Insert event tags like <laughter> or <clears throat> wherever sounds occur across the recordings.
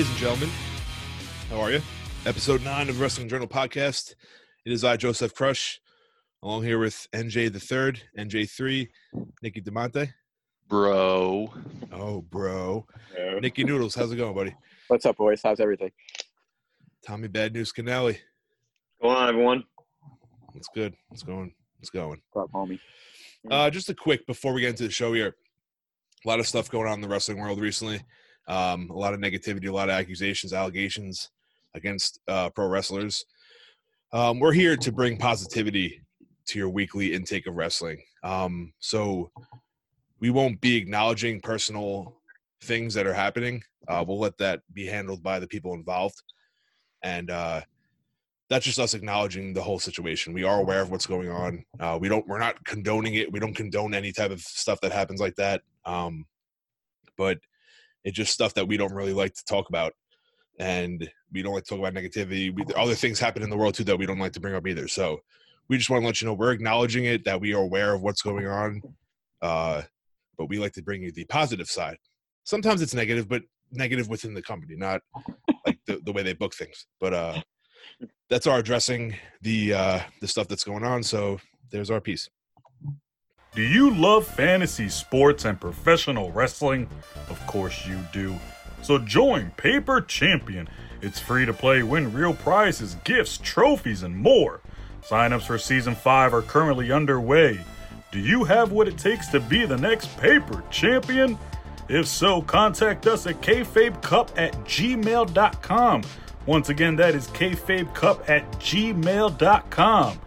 Ladies and gentlemen, how are you? Episode 9 of Wrestling Journal Podcast. It is I, Joseph Crush, along here with NJ the third, NJ3, Nikki DeMonte. Bro. Oh, bro. Nikki Noodles, how's it going, buddy? What's up, boys? How's everything? Tommy Bad News Canelli. Go on, everyone. It's good. It's going. It's going. What's up, homie? Uh, just a quick before we get into the show here. A lot of stuff going on in the wrestling world recently. Um, a lot of negativity, a lot of accusations, allegations against uh, pro wrestlers. Um, we're here to bring positivity to your weekly intake of wrestling. Um, so we won't be acknowledging personal things that are happening. Uh, we'll let that be handled by the people involved, and uh, that's just us acknowledging the whole situation. We are aware of what's going on. Uh, we don't. We're not condoning it. We don't condone any type of stuff that happens like that. Um, but it's just stuff that we don't really like to talk about, and we don't like to talk about negativity. We, other things happen in the world too that we don't like to bring up either. So we just want to let you know we're acknowledging it that we are aware of what's going on, uh, but we like to bring you the positive side. Sometimes it's negative, but negative within the company, not like the, the way they book things. But uh, that's our addressing the uh, the stuff that's going on. So there's our piece. Do you love fantasy sports and professional wrestling? Of course you do. So join Paper Champion. It's free to play, win real prizes, gifts, trophies, and more. Signups for season 5 are currently underway. Do you have what it takes to be the next Paper Champion? If so, contact us at kfabecup at gmail.com. Once again, that is kfabecup at gmail.com.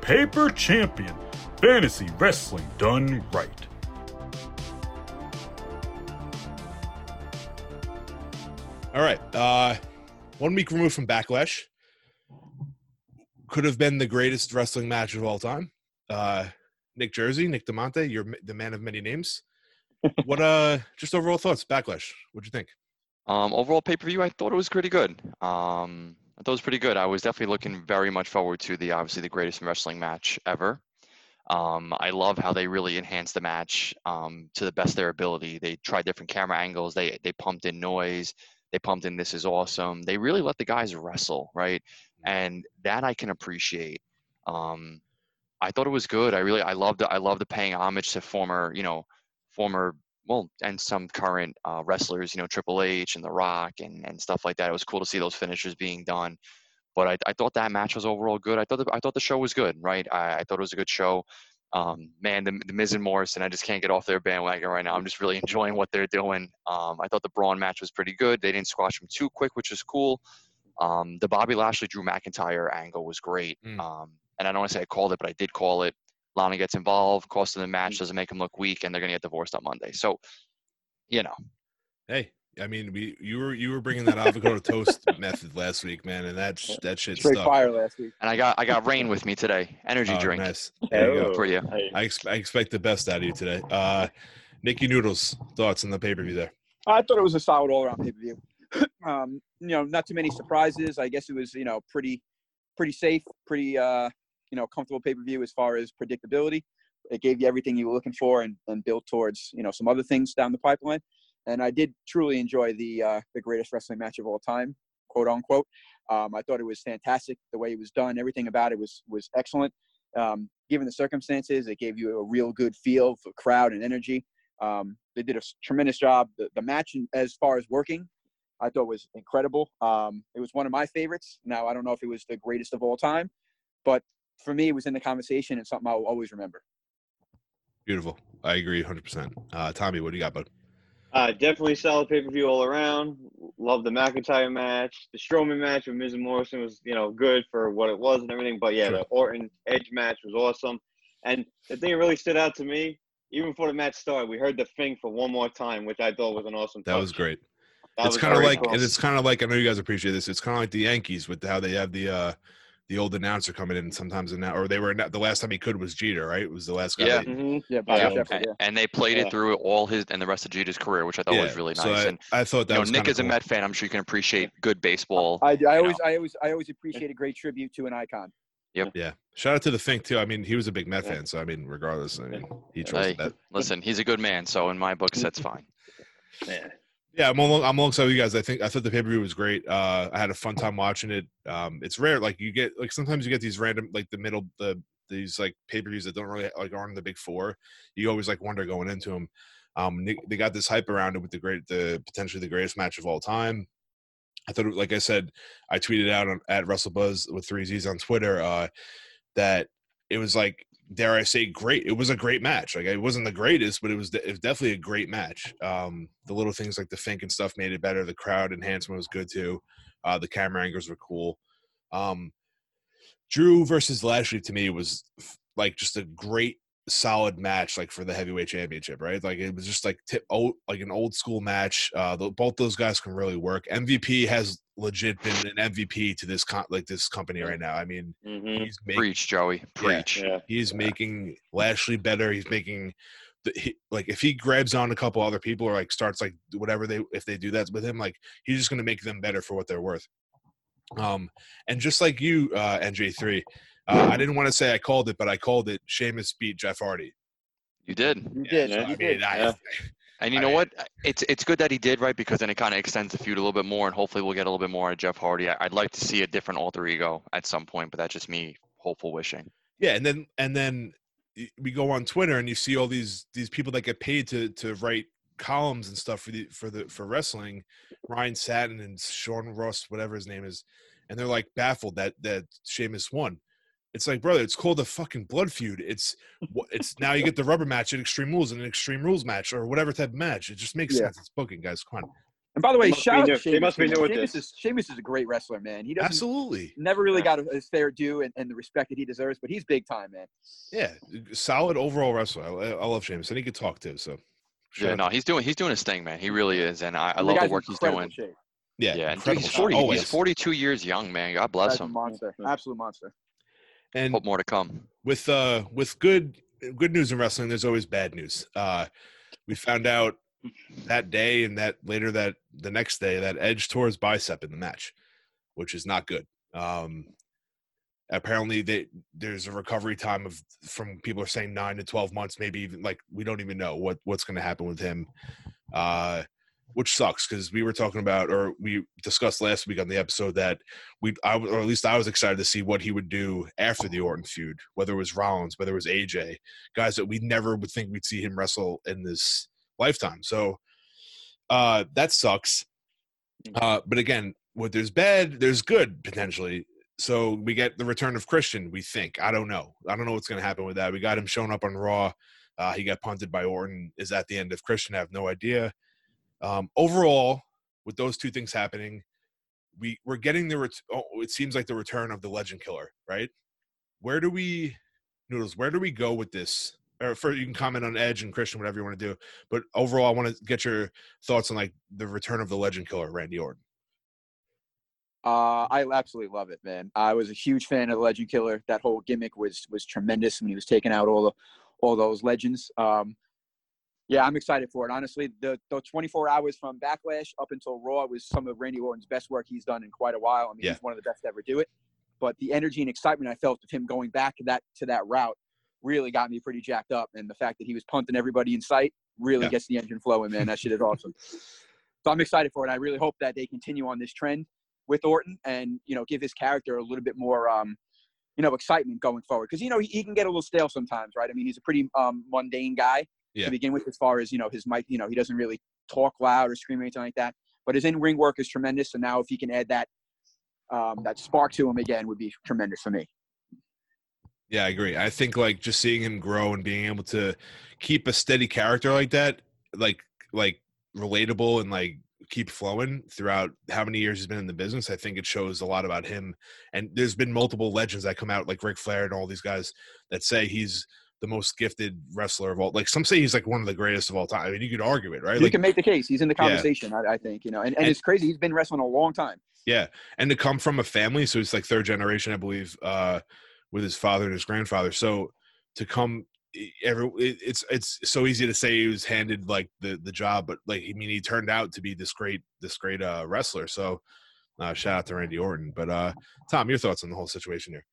Paper Champion. Fantasy wrestling done right. All right. Uh, one week removed from Backlash. Could have been the greatest wrestling match of all time. Uh, Nick Jersey, Nick DeMonte, you're the man of many names. what uh <laughs> just overall thoughts, Backlash? What'd you think? Um, overall pay per view, I thought it was pretty good. Um, I thought it was pretty good. I was definitely looking very much forward to the obviously the greatest wrestling match ever. Um, I love how they really enhanced the match um, to the best of their ability. They tried different camera angles. They they pumped in noise. They pumped in "This is awesome." They really let the guys wrestle, right? And that I can appreciate. Um, I thought it was good. I really I loved it. I loved the paying homage to former, you know, former well, and some current uh, wrestlers, you know, Triple H and The Rock and and stuff like that. It was cool to see those finishers being done. But I, I thought that match was overall good. I thought the, I thought the show was good, right? I, I thought it was a good show. Um, man, the, the Miz and Morrison, I just can't get off their bandwagon right now. I'm just really <laughs> enjoying what they're doing. Um, I thought the Braun match was pretty good. They didn't squash them too quick, which is cool. Um, the Bobby Lashley Drew McIntyre angle was great. Mm. Um, and I don't want to say I called it, but I did call it. Lana gets involved, cost of the match doesn't make him look weak, and they're gonna get divorced on Monday. So, you know, Hey, I mean, we you were you were bringing that avocado toast <laughs> method last week, man, and that sh- that shit Straight stuck. fire last week. and I got I got rain with me today, energy Oh, drink nice. There you go. for you. I, ex- I expect the best out of you today. Uh, Nikki Noodles, thoughts on the pay per view there? I thought it was a solid all-around pay-per-view. <clears throat> um, you know, not too many surprises. I guess it was you know pretty, pretty safe, pretty uh, you know comfortable pay-per-view as far as predictability. It gave you everything you were looking for and, and built towards you know some other things down the pipeline. And I did truly enjoy the uh, the greatest wrestling match of all time, quote unquote. Um, I thought it was fantastic the way it was done. Everything about it was was excellent. Um, given the circumstances, it gave you a real good feel for crowd and energy. Um, they did a tremendous job. The, the match, as far as working, I thought was incredible. Um, it was one of my favorites. Now I don't know if it was the greatest of all time, but for me, it was in the conversation and something I'll always remember. Beautiful. I agree 100%. Uh, Tommy, what do you got, bud? Uh, definitely solid pay per view all around. Love the McIntyre match. The Strowman match with Miz and Morrison was, you know, good for what it was and everything. But yeah, Sure. the Orton Edge match was awesome. And the thing that really stood out to me, even before the match started, we heard the thing for one more time, which I thought was an awesome. That touch. was great. That it's kind of like, cool. and it's kind of like, I know you guys appreciate this. It's kind of like the Yankees with how they have the, uh, the old announcer coming in sometimes, and now, or they were the last time he could was Jeter, right? It was the last guy. Yeah. that- Mhm. Yeah, Bobby Yeah, Sheffield, and, yeah. and they played Yeah. it through all his and the rest of Jeter's career, which I thought was really nice. So I, and I thought that you know, was Nick kinda is a cool. Met fan. I'm sure you can appreciate good baseball. I, I always, know. I always, I always appreciate a great tribute to an icon. Yep. Yeah. Shout out to the Fink too. I mean, he was a big Met Yeah. fan, so I mean, regardless, I mean, he chose Hey, that. listen, he's a good man, so in my books, that's fine. <laughs> Yeah. Yeah, I'm along, I'm alongside you guys. I think I thought the pay per view was great. Uh, I had a fun time watching it. Um, it's rare, like you get like sometimes you get these random like the middle the these like pay per views that don't really like aren't the big four. You always like wonder going into them. Um, they, they got this hype around it with the great the potentially the greatest match of all time. I thought, like I said, I tweeted out on, at Wrestle Buzz with three Z's on Twitter uh, that it was like dare I say, great. It was a great match. Like it wasn't the greatest, but it was, de- it was definitely a great match. Um, the little things like the Fink and stuff made it better. The crowd enhancement was good too. Uh, the camera angles were cool. Um, Drew versus Lashley to me was f- like just a great solid match like for the heavyweight championship right like it was just like tip old like an old school match uh the, both those guys can really work mvp has legit been an mvp to this con- like this company right now i mean hmm he's making Preach, Joey. Preach. Yeah. He's making Lashley better. He's making the, he, like if he grabs on a couple other people or like starts like whatever they if they do that with him, like he's just gonna make them better for what they're worth. Um, and just like you, uh, NJ3, uh, I didn't want to say I called it, but I called it. Sheamus beat Jeff Hardy. You did. You did. yeah. I You mean, did. I, Yeah. <laughs> And you know mean- what? It's it's good that he did, right? Because then it kind of extends the feud a little bit more, and hopefully we'll get a little bit more out of Jeff Hardy. I, I'd like to see a different alter ego at some point, but that's just me hopeful wishing. Yeah, and then and then we go on Twitter and you see all these these people that get paid to to write columns and stuff for the for the for wrestling, Ryan Satin and Sean Ross, whatever his name is, and they're like baffled that that Sheamus won. It's like, brother, it's called a fucking blood feud. It's it's now you get the rubber match at Extreme Rules and an Extreme Rules match or whatever type of match. It just makes Yeah. sense. It's booking, guys. Come on, And by the way, They must shout out to Sheamus. must be new with Sheamus this. is Sheamus is a great wrestler, man. He doesn't absolutely. never really got his fair due and, and the respect that he deserves, but he's big time, man. Yeah, solid overall wrestler. I, I love Sheamus and he could talk too. So, shout Yeah, no, he's doing he's doing his thing, man. He really is, and I, I love guy's the work he's doing. shape. yeah, Yeah, and he's shot, 40, he's 42 years young, man. God bless Guy's a him. monster, absolute monster. And Hope more to come. with uh with good good news in wrestling there's always bad news. Uh we found out that day and that later that the next day that edge tore his bicep in the match which is not good. Um apparently they there's a recovery time of from people are saying 9 to 12 months maybe even like we don't even know what what's going to happen with him. Uh which sucks because we were talking about or we discussed last week on the episode that we I, or at least I was excited to see what he would do after the Orton feud, whether it was Rollins, whether it was AJ, guys that we never would think we'd see him wrestle in this lifetime. So uh, that sucks. Uh, but again, what there's bad, there's good potentially. So we get the return of Christian. We think I don't know. I don't know what's going to happen with that. We got him showing up on Raw. Uh, he got punted by Orton. Is that the end of Christian? I have no idea. Um, overall, with those two things happening, we we're getting the ret- oh, it seems like the return of the legend killer right where do we noodles where do we go with this or for you can comment on edge and christian whatever you want to do but overall i want to get your thoughts on like the return of the legend killer randy orton Uh, I absolutely love it, man. I was a huge fan of the Legend Killer. That whole gimmick was was tremendous when he was taking out all the all those legends. Um, yeah, I'm excited for it. Honestly, the the 24 hours from Backlash up until Raw was some of Randy Orton's best work he's done in quite a while. I mean, Yeah. he's one of the best to ever do it. But the energy and excitement I felt of him going back to that to that route really got me pretty jacked up. And the fact that he was punting everybody in sight really Yeah. gets the engine flowing, man. That shit is awesome. <laughs> So I'm excited for it. I really hope that they continue on this trend with Orton and you know give his character a little bit more um, you know excitement going forward because you know he, he can get a little stale sometimes, right? I mean, he's a pretty um, mundane guy Yeah. to begin with, as far as you know his mic. You know, he doesn't really talk loud or scream or anything like that. But his in ring work is tremendous. So now if he can add that um, that spark to him again, would be tremendous for me. yeah i agree i think like just seeing him grow and being able to keep a steady character like that like like relatable and like keep flowing throughout how many years he's been in the business i think it shows a lot about him and there's been multiple legends that come out like Ric Flair and all these guys that say he's the most gifted wrestler of all like some say he's like one of the greatest of all time i mean you could argue it right you like can make the case. He's in the Yeah. conversation, I, I think. You know, and, and And- it's crazy. He's been wrestling a long time. Yeah, and to come from a family, so it's like third generation, I believe, uh, with his father and his grandfather. So to come, every it, it's it's so easy to say he was handed like the the job, but like I mean, he turned out to be this great this great uh, wrestler. So uh, shout out to Randy Orton. But uh, Tom, your thoughts on the whole situation here?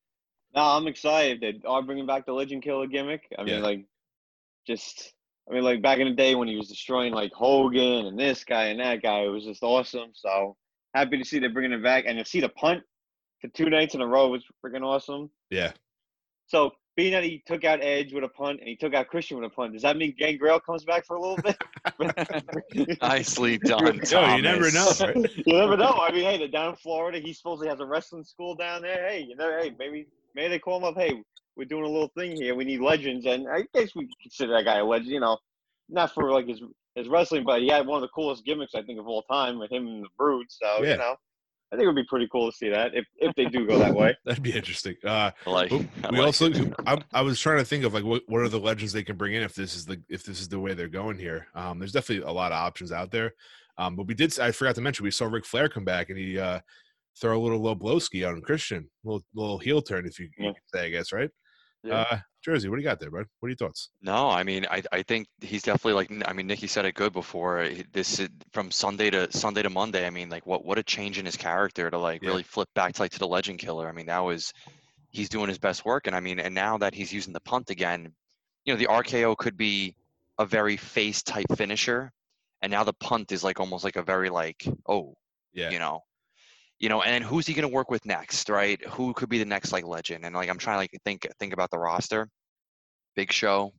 No, I'm excited. They are bringing back the Legend Killer gimmick. I mean, Yeah. like, just I mean, like back in the day when he was destroying like Hogan and this guy and that guy, it was just awesome. So happy to see they're bringing it back and to see the punt for two nights in a row was freaking awesome. Yeah. So being that he took out Edge with a punt and he took out Christian with a punt, does that mean Gangrel comes back for a little bit? Nicely done, Yo, you never know, Thomas. right? <laughs> you never know. I mean, hey, they're down in Florida. He supposedly has a wrestling school down there. Hey, you know, hey, maybe maybe they call him up. Hey, we're doing a little thing here. We need legends, and I guess we consider that guy a legend. You know, not for like his his wrestling, but he had one of the coolest gimmicks I think of all time with him and the Brood. So Yeah. you know, I think it would be pretty cool to see that if if they do go that way. <laughs> That'd be interesting. Uh, I like, we like also. I, I was trying to think of like what, what are the legends they can bring in if this is the if this is the way they're going here um there's definitely a lot of options out there um but we did i forgot to mention we saw Ric flair come back and he uh throw a little low blowski on christian little little heel turn if you, you Yeah. could say i guess right Yeah. uh jersey what do you got there bud what are your thoughts No, I mean, I, I think he's definitely like, I mean, Nikki said it good before. This is from Sunday to Sunday to Monday. I mean, like, what what a change in his character to like Yeah. really flip back to like to the legend killer. I mean, that was he's doing his best work, and I mean, and now that he's using the punt again, you know, the RKO could be a very face type finisher, and now the punt is like almost like a very like, oh, yeah you know you know and then who's he going to work with next right? Who could be the next like legend? And like i'm trying to like think think about the roster. Big show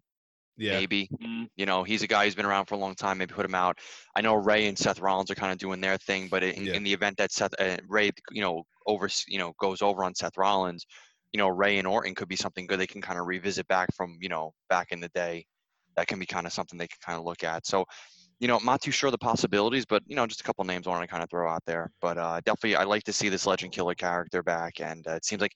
yeah. maybe Mm. you know he's a guy who's been around for a long time maybe put him out. I know rey and seth rollins are kind of doing their thing but in, Yeah. in the event that seth uh, rey you know over you know goes over on seth rollins you know rey and orton could be something good they can kind of revisit back from you know back in the day. That can be kind of something they can kind of look at. So you know, I'm not too sure of the possibilities, but you know, just a couple names I want to kind of throw out there. But uh, definitely, I like to see this legend killer character back, and uh, it seems like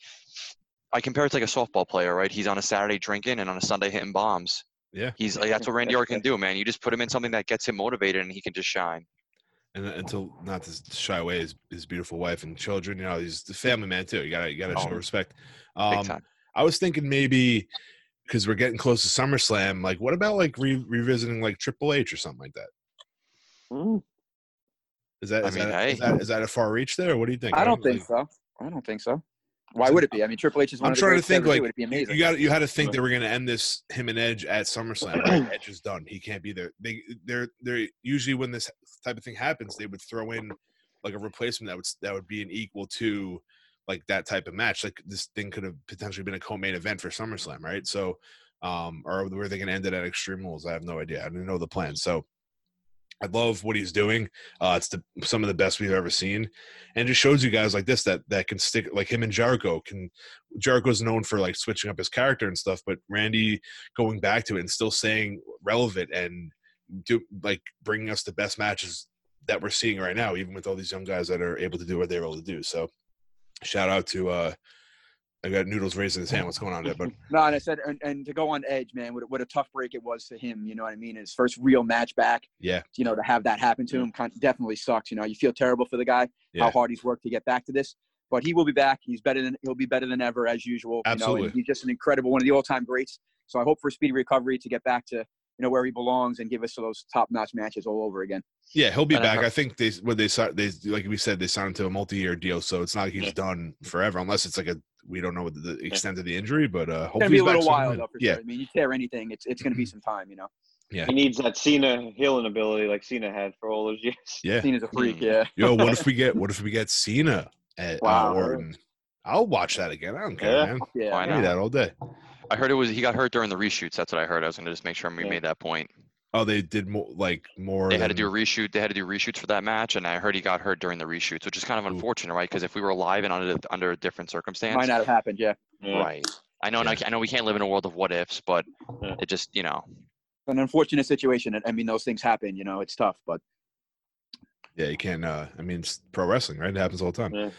I compare it to like a softball player, right? He's on a Saturday drinking and on a Sunday hitting bombs. yeah He's like that's what Randy Orton can <laughs> do, man. You just put him in something that gets him motivated, and he can just shine. and until not to shy away his, his beautiful wife and children you know he's the family man too you gotta you gotta show Oh, respect Big um. I was thinking maybe because we're getting close to SummerSlam, like what about like re- revisiting like Triple H or something like that? Mm. Is that I is, mean, that, is hey. that is that a far reach there? What do you think? I don't like, think so. I don't think so. Why would it be? I mean, Triple H is one I'm of the trying to think like do. It'd be amazing. you got you had to think Right. they were going to end this him and Edge at SummerSlam. Right? <clears throat> Edge is done. He can't be there. They they're they're usually when this type of thing happens, they would throw in like a replacement that would that would be an equal to like that type of match. Like this thing could have potentially been a co-main event for SummerSlam, right? So, um, or were they going to end it at Extreme Rules? I have no idea. I didn't know the plan. So. I love what he's doing. Uh, it's the, some of the best we've ever seen, and just shows you guys like this that that can stick. Like him and Jericho can. Jericho's known for like switching up his character and stuff, but Randy going back to it and still saying relevant and do like bringing us the best matches that we're seeing right now, even with all these young guys that are able to do what they're able to do. So, shout out to uh, I got Noodles raising his hand. What's going on there? But <laughs> No, and I said, and, and to go on Edge, man, what, what a tough break it was to him. You know what I mean? His first real match back. yeah, You know, to have that happen to him kind definitely sucks. You know, you feel terrible for the guy, Yeah. how hard he's worked to get back to this. But he will be back. He's better than he'll be better than ever as usual. You know, Absolutely. he's just an incredible one of the all-time greats. So I hope for a speedy recovery to get back to you know where he belongs and give us those top-notch matches all over again. yeah, he'll be And back. heard- I think they what they si- they like we said they signed him to a multi-year deal, so it's not like he's Yeah. done forever, unless it's like a we don't know the extent of the injury, but uh, It's hopefully gonna be he's a little soon. while though, for yeah, sure. I mean, you tear anything, it's it's gonna be some time. You know, Yeah. He needs that Cena healing ability like Cena had for all those years. yeah. Cena's a freak. Hmm. Yeah. Yo, what if <laughs> we get what if we get Cena at Wow. uh, Orton? I'll watch that again. I don't care, Yeah. man. Yeah. Why Give me not? that all day. I heard it was he got hurt during the reshoots. That's what I heard. I was going to just make sure we Yeah. made that point. Oh, they did more like more. They had to do a reshoot. They had to do reshoots for that match, and I heard he got hurt during the reshoots, which is kind of Ooh. unfortunate, right? Because if we were live and under under a different circumstance, Might not have happened. Yeah. Yeah. right? I know, and I, Yeah. I know we can't live in a world of what ifs, but Yeah. it just you know, An unfortunate situation. I mean, those things happen. You know, it's tough, but Yeah, you can't. Uh, I mean, it's pro wrestling, right? It happens all the time.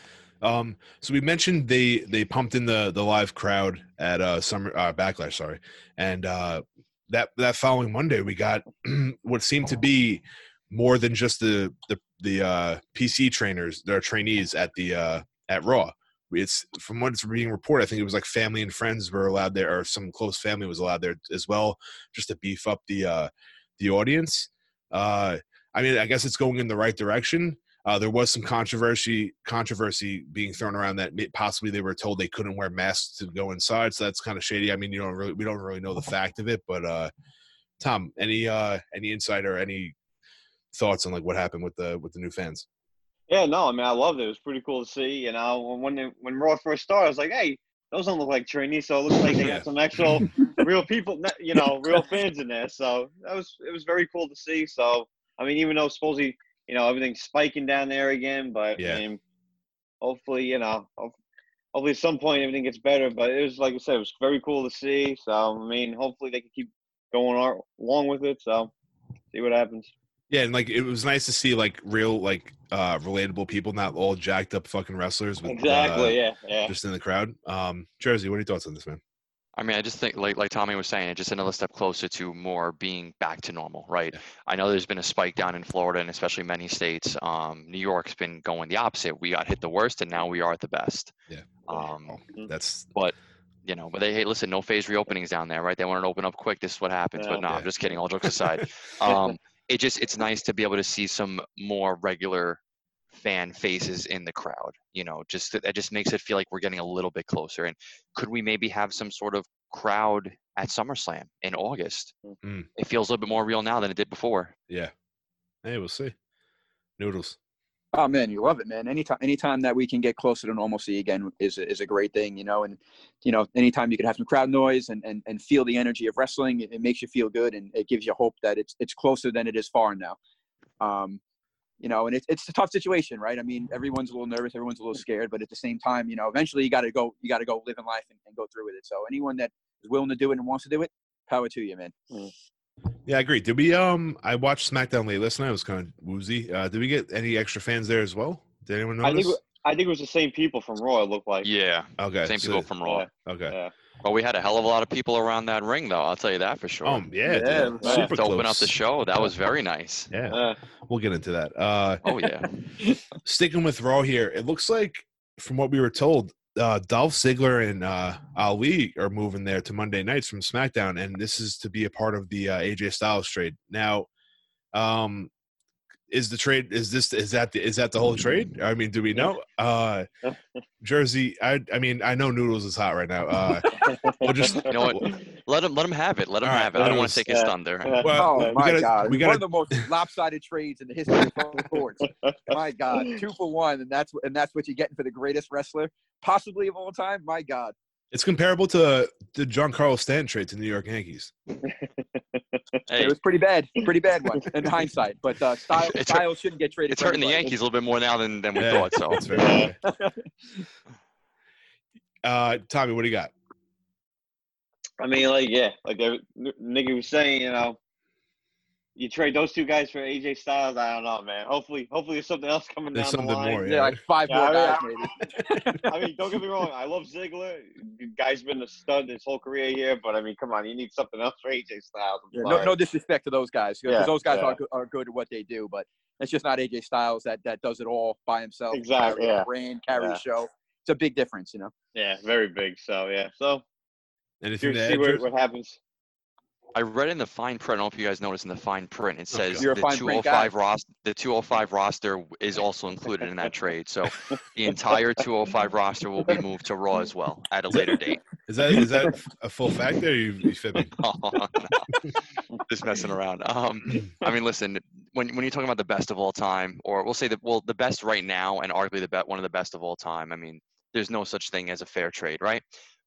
Um, so we mentioned they they pumped in the the live crowd at uh summer uh, backlash, sorry, and uh, that that following Monday we got <clears throat> what seemed to be more than just the the the uh, PC trainers, their trainees at the uh, at Raw. It's from what's being reported. I think it was like family and friends were allowed there, or some close family was allowed there as well, just to beef up the uh, the audience. Uh, I mean, I guess it's going in the right direction. Uh, there was some controversy controversy being thrown around that possibly they were told they couldn't wear masks to go inside, so that's kind of shady. I mean, you don't really we don't really know the fact of it, but uh, Tom, any uh any insight or any thoughts on like what happened with the with the new fans? Yeah, no, I mean, I loved it. It was pretty cool to see. You know, when when Raw first started, I was like, hey, those don't look like trainees, so it looks like they got some actual real people, you know, real fans in there. So that was it was very cool to see. So I mean, even though supposedly you know everything's spiking down there again, but Yeah. I mean, hopefully, you know, hopefully at some point everything gets better. But it was like I said, it was very cool to see. So I mean, hopefully they can keep going along with it. So see what happens. Yeah, and like it was nice to see like real like uh relatable people, not all jacked up fucking wrestlers. With, Exactly. uh, yeah. Yeah. Just in the crowd. Um, Jersey, what are your thoughts on this, man? I mean, I just think, like like Tommy was saying, it's just another step closer to more being back to normal, right? Yeah. I know there's been a spike down in Florida and especially many states. Um, New York's been going the opposite. We got hit the worst, and now we are at the best. Yeah. Um, That's But you know, but they hey, listen, no phase reopenings down there, right? They want to open up quick. This is what happens. Yeah. but no, Yeah. I'm just kidding. All jokes aside, <laughs> um, it just it's nice to be able to see some more regular fan faces in the crowd. You know, just that that just makes it feel like we're getting a little bit closer. And could we maybe have some sort of crowd at SummerSlam in August? Mm. It feels a little bit more real now than it did before. yeah. Hey, we'll see. Noodles. Oh man, you love it, man. Anytime, anytime that we can get closer to normalcy again is a, is a great thing, you know. And you know, anytime you can have some crowd noise and and, and feel the energy of wrestling, it, it makes you feel good and it gives you hope that it's it's closer than it is far now. Um, you know, and it's it's a tough situation, right? I mean, everyone's a little nervous, everyone's a little scared, but at the same time, you know, eventually you got to go, you got to go live in life and, and go through with it. So anyone that is willing to do it and wants to do it, power to you, man. Yeah, I agree. Did we um I watched SmackDown late last night, it was kind of woozy. Uh did we get any extra fans there as well? Did anyone notice? I think I think it was the same people from Raw. It looked like. Yeah, okay. same so- people from Raw. Yeah. Okay. Yeah. But we had a hell of a lot of people around that ring, though. I'll tell you that for sure. Oh yeah, Yeah, dude. yeah. super to open up the show, that was very nice. Yeah, Uh, we'll get into that. Uh Oh yeah. <laughs> sticking with Raw here, it looks like from what we were told, uh, Dolph Ziggler and uh, Ali are moving there to Monday nights from SmackDown, and this is to be a part of the uh, AJ Styles trade. Now, um, is the trade is this is that the, is that the whole trade? I mean, do we know? Uh, <laughs> Jersey, I I mean, I know Noodles is hot right now. Uh, we'll just You know what? Let him let him have it. Let him All right, have it. I don't want to take his Yeah. thunder. Well, Oh we my gotta- God! we One gotta of the most lopsided trades in the history of pro sports. <laughs> My God, two for one, and that's and that's what you're getting for the greatest wrestler possibly of all time. My God, it's comparable to the Giancarlo Stanton trade to New York Yankees. <laughs> Hey, it was pretty bad, pretty bad one <laughs> in hindsight. But uh, Styles, It's hurt- Styles shouldn't get traded. it's for hurting the anybody. Yankees a little bit more now than, than we Yeah, thought. So That's very. <laughs> Uh, Tommy, what do you got? I mean, like, yeah, like every, n- was saying, you know, you trade those two guys for AJ Styles. I don't know, man. Hopefully, hopefully there's something else coming There's down the something line. more, Yeah, like five Yeah, more I guys mean, maybe. <laughs> I mean, don't get me wrong. I love Ziggler. The guy's been a stud his whole career here, but I mean, come on, you need something else for AJ Styles. Yeah, no, no disrespect to those guys because Yeah, those guys yeah. are, go- are good at what they do, but it's just not AJ Styles that that does it all by himself. Exactly, Carry a yeah. brand, carry Yeah. show. It's a big difference, you know. Yeah, very big. So yeah, so And if you see what, what happens. I read in the fine print. I don't know if you guys noticed in the fine print. It says You're a the fine print guy. 205 roster. The 205 roster is also included in that <laughs> trade. So <laughs> the entire 205 roster will be moved to Raw as well at a later date. <laughs> Is that is that a full fact there? Or you, you fibbing? Oh, no. Just messing around. Um, I mean, listen, when when you're talking about the best of all time, or we'll say that well, the best right now, and arguably the bet one of the best of all time. I mean, there's no such thing as a fair trade, right?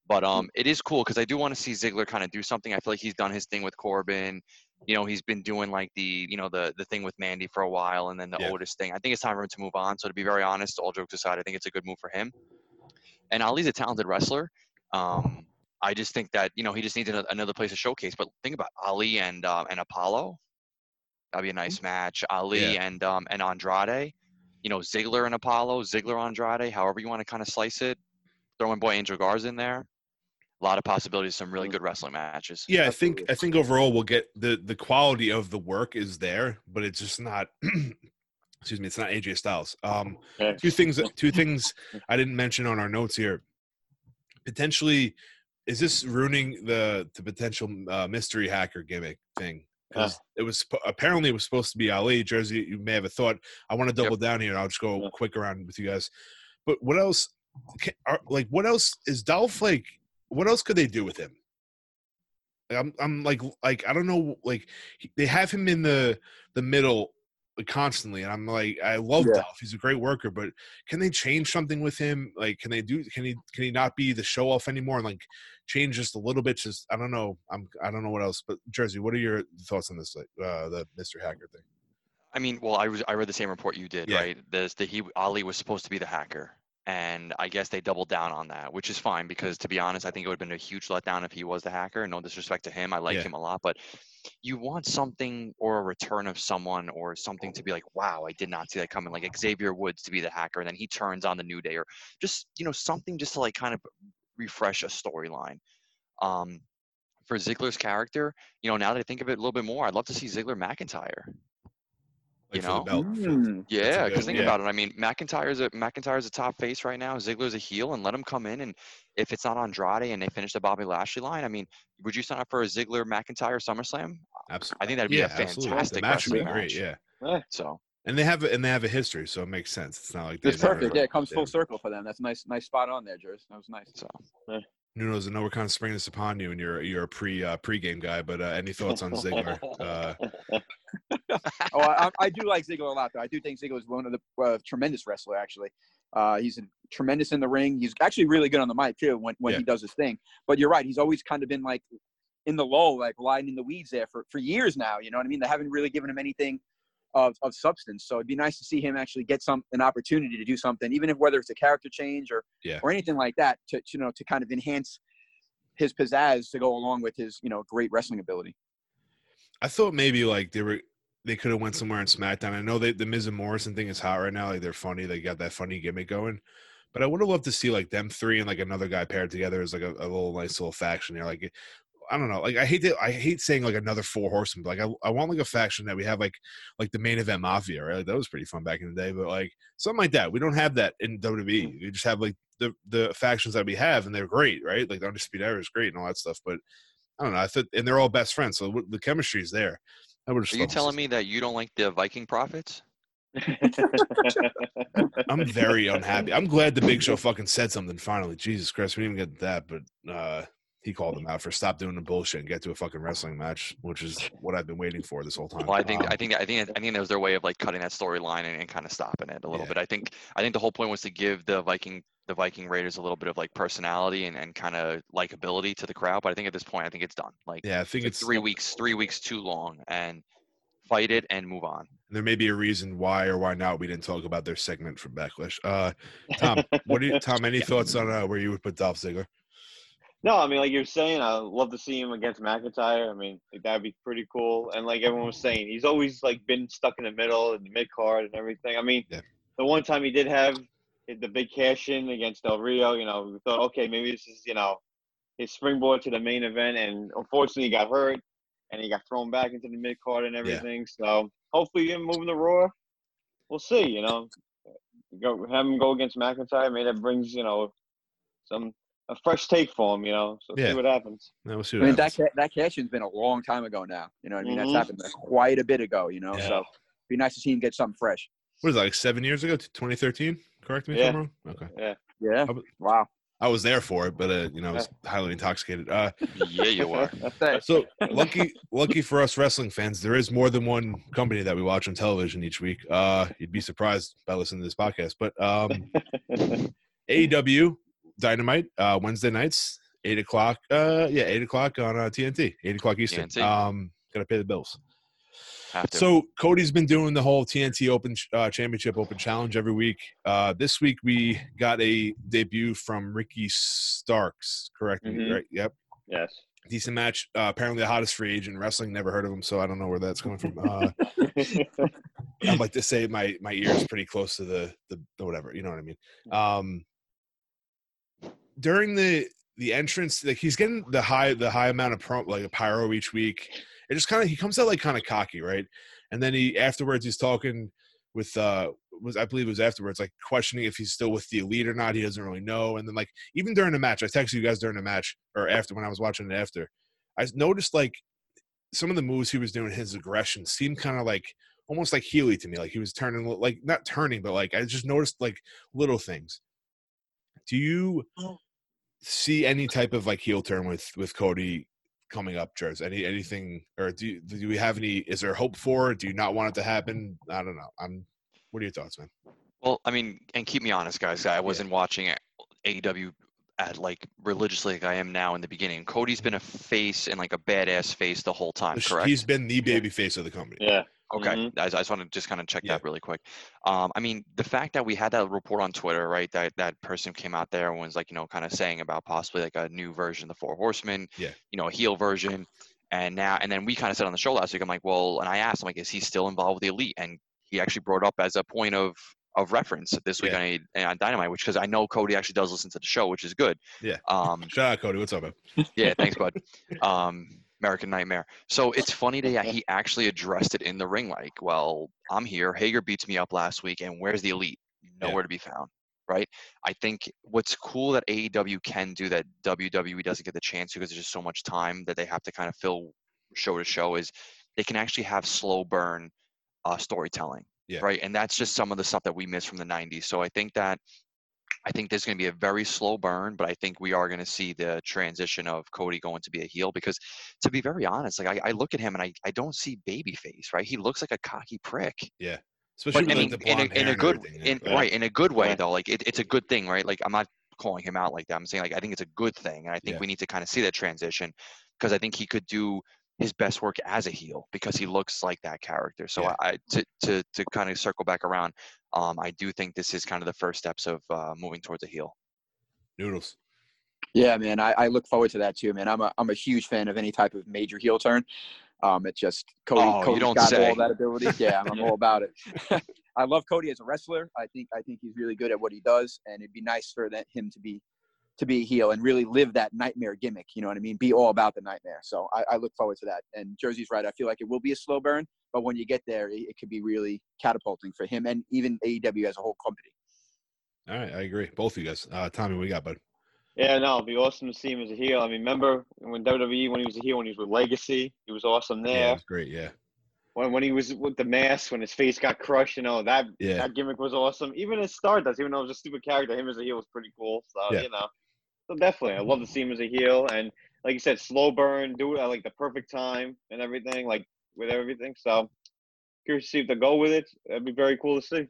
But um, it is cool because I do want to see Ziggler kind of do something. I feel like he's done his thing with Corbin. You know, he's been doing like the you know the the thing with Mandy for a while, and then the Yeah. Otis thing. I think it's time for him to move on. So to be very honest, all jokes aside, I think it's a good move for him. And Ali's a talented wrestler. Um, I just think that you know he just needs another place to showcase. But think about Ali and uh, and Apollo. That'd be a nice match. Ali Yeah. and um, and Andrade. You know Ziggler and Apollo, Ziggler Andrade. However you want to kind of slice it. Throw my boy Angel Garza in there. A lot of possibilities. Some really good wrestling matches. Yeah, I think I think overall we'll get the the quality of the work is there, but it's just not. <clears throat> excuse me, it's not AJ Styles. Um, two things. Two <laughs> things I didn't mention on our notes here. Potentially, is this ruining the the potential uh, mystery hacker gimmick thing? Because it was apparently it was supposed to be Ali Jersey. You may have a thought. I want to double down here. and I'll just go Yeah. quick around with you guys. But what else? Can, are, like what else is Dolph like? What else could they do with him? I'm I'm like like I don't know like they have him in the the middle constantly and I'm like I love Yeah. Dolph. He's a great worker, but can they change something with him? Like can they do can he can he not be the show off anymore and like change just a little bit just I don't know. I'm I don't know what else. But Jersey, what are your thoughts on this like uh the Mr. Hacker thing? I mean, well, I was I read the same report you did, Yeah. right? There's the he Ali was supposed to be the hacker, and I guess they doubled down on that, which is fine because to be honest, I think it would have been a huge letdown if he was the hacker. No disrespect to him, I like Yeah. him a lot, but you want something or a return of someone or something to be like, wow, I did not see that coming. Like Xavier Woods to be the hacker, and then he turns on the New Day, or just you know something just to like kind of refresh a storyline. Um, for Ziggler's character, you know, now that I think of it a little bit more, I'd love to see Ziggler McIntyre. Like You know? Mm. Yeah, because think yeah. about it. I mean, McIntyre's a McIntyre's a top face right now. Ziggler's a heel, and let him come in. And if it's not Andrade and they finish the Bobby Lashley line, I mean, would you sign up for a Ziggler McIntyre SummerSlam? Absolutely. I think that'd be yeah, a fantastic match would be wrestling great, match. yeah. So And they have and they have a history, so it makes sense. It's not like It's they never- perfect. Yeah, it comes yeah. full circle for them. That's nice. Nice spot on there, Jers. That was nice. so Nuno's, I know we're kind of springing this upon you, and you're you're a pre uh, pregame guy, but uh, any thoughts on Ziggler? <laughs> Uh, <laughs> oh, I, I do like Ziggler a lot, though. I do think Ziggler is one of the uh, tremendous wrestler. Actually, uh, he's tremendous in the ring. He's actually really good on the mic too when when Yeah. he does his thing. But you're right. He's always kind of been like in the low, like lying in the weeds there for for years now. You know what I mean? They haven't really given him anything of of substance. So it'd be nice to see him actually get some an opportunity to do something, even if whether it's a character change or Yeah. or anything like that, to you know to kind of enhance his pizzazz to go along with his you know great wrestling ability. I thought maybe like they were they could have went somewhere in SmackDown. I know they, the Miz and Morrison thing is hot right now. Like they're funny. They got that funny gimmick going. But I would have loved to see like them three and like another guy paired together as like a, a little nice little faction there. Like I don't know. Like I hate to, I hate saying like another four horsemen. But like I, I want like a faction that we have like like the main event mafia, right? Like that was pretty fun back in the day. But like something like that. We don't have that in WWE. We just have like the the factions that we have, and they're great, right? Like the Undisputed Era is great and all that stuff. But I don't know. I thought, and they're all best friends, so the chemistry is there. I would are you telling me that you don't like the Viking Profits? <laughs> I'm very unhappy. I'm glad the Big Show fucking said something finally. Jesus Christ, we didn't even get that, but uh he called them out for stop doing the bullshit and get to a fucking wrestling match, which is what I've been waiting for this whole time. Well, I think Um, I think I think I think that was their way of like cutting that storyline and, and kind of stopping it a little Yeah. bit. I think I think the whole point was to give the Viking the Viking Raiders a little bit of like personality and, and kind of likability to the crowd. But I think at this point, I think it's done. Like yeah, I think like it's three weeks three weeks too long and fight it and move on. there may be a reason why or why not we didn't talk about their segment from Backlash. Uh Tom, what do you Tom, any <laughs> thoughts on uh, where you would put Dolph Ziggler? No, I mean, like you're saying, I love to see him against McIntyre. I mean, like, that'd be pretty cool. And like everyone was saying, he's always like been stuck in the middle and the mid card and everything. I mean, Yeah. the one time he did have the big cash in against Del Rio, you know, we thought, okay, maybe this is, you know, his springboard to the main event. And unfortunately, he got hurt and he got thrown back into the mid card and everything. So hopefully, him moving the Raw, we'll see. You know, go have him go against McIntyre. Maybe that brings you know some a fresh take for him. You know, so Yeah. see what happens. No, we'll see I what mean, that happens. ca- that cash in's been a long time ago now. You know what I mean? Mhm. That's happened quite a bit ago. You know, Yeah. so be nice to see him get something fresh. What is that, like seven years ago, 2013? Correct me if I'm Yeah. wrong. Okay. Yeah. How about- Wow. I was there for it, but uh, you know, I was highly intoxicated. Uh Yeah, you are. <laughs> That's it. So lucky, lucky for us wrestling fans, there is more than one company that we watch on television each week. Uh, you'd be surprised by listening to this podcast, but um, <laughs> AEW Dynamite uh, Wednesday nights, eight o'clock. Uh, yeah, eight o'clock on uh, TNT, eight o'clock Eastern. TNT. Um, gotta pay the bills. Have to. So Cody's been doing the whole TNT Open uh, Championship Open Challenge every week. Uh, this week we got a debut from Ricky Starks. Correct me, Mhm. right? Yep yes. decent match. Uh, apparently, the hottest free agent in wrestling. Never heard of him, so I don't know where that's coming from. Uh, <laughs> I'd like to say my my ear is pretty close to the, the the whatever. You know what I mean? Um, during the the entrance, like he's getting the high the high amount of pro, like a pyro each week. It just kind of he comes out like kind of cocky, right? And then he afterwards he's talking with uh was I believe it was afterwards like questioning if he's still with the elite or not. He doesn't really know. And then like even during the match, I texted you guys during the match or after when I was watching it after. I noticed like some of the moves he was doing, his aggression seemed kind of like almost like Healy to me. Like he was turning, like not turning, but like I just noticed like little things. Do you see any type of like heel turn with with Cody coming up, Jers? Any anything, or do you, do we have any? Is there hope for it? Do you not want it to happen? I don't know. I'm. What are your thoughts, man? Well, I mean, and keep me honest, guys. I wasn't watching AEW at like religiously like I am now in the beginning. Cody's been a face and like a badass face the whole time, correct? He's been the baby face of the company. Yeah. Okay, Mhm. I, I just want to just kind of check Yeah. that really quick. Um, I mean, the fact that we had that report on Twitter, right? That that person came out there and was like, you know, kind of saying about possibly like a new version of the Four Horsemen, Yeah. you know, a heel version, and now and then we kind of said on the show last week, I'm like, well, and I asked him like, is he still involved with the Elite? And he actually brought up as a point of of reference this week Yeah. on, A- on Dynamite, which because I know Cody actually does listen to the show, which is good. Yeah. Um, Shout out, Cody. What's up, man? yeah, thanks, bud. <laughs> Um, American Nightmare. So it's funny that he <laughs> actually addressed it in the ring, like, well, I'm here. Hager beats me up last week, and where's the elite? Yeah. Nowhere to be found. Right. I think what's cool that AEW can do that WWE doesn't get the chance because there's just so much time that they have to kind of fill show to show is they can actually have slow burn uh, storytelling. Yeah. Right. And that's just some of the stuff that we miss from the 90s. So I think that I think there's going to be a very slow burn, but I think we are going to see the transition of Cody going to be a heel because, to be very honest, like I, I look at him and I, I don't see babyface, right? He looks like a cocky prick, Yeah, Especially but I mean, like, in a, in a good, in yeah. right, in a good way Yeah. though. Like it, it's a good thing, right? Like I'm not calling him out like that. I'm saying like I think it's a good thing, and I think Yeah. we need to kind of see that transition because I think he could do his best work as a heel because he looks like that character. So Yeah. I to to to kind of circle back around, um, I do think this is kind of the first steps of uh, moving towards a heel. Noodles. Yeah, man, I, I look forward to that too, man. I'm a I'm a huge fan of any type of major heel turn. Um, it's just Cody. Oh, you Cody's don't got say. all that ability. Yeah, I'm all about it. <laughs> <laughs> I love Cody as a wrestler. I think I think he's really good at what he does, and it'd be nice for that, him to be to be a heel and really live that nightmare gimmick. You know what I mean? Be all about the nightmare. So I, I look forward to that. And Jersey's right. I feel like it will be a slow burn, but when you get there, it, it could be really catapulting for him and even AEW as a whole company. All right, I agree. Both of you guys. Uh, Tommy, what you got, bud? Yeah, no, it'd be awesome to see him as a heel. I mean, remember when WWE when he was a heel when he was with Legacy, he was awesome Yeah, there. it's great. Yeah, When when he was with the mask, when his face got crushed, you know that yeah, that gimmick was awesome. Even his Stardust, even though it was a stupid character, him as a heel was pretty cool. So Yeah. you know, so definitely, I love to see him as a heel. And like you said, slow burn, do it at like the perfect time and everything, like with everything. So curious to see if they go with it. That'd be very cool to see.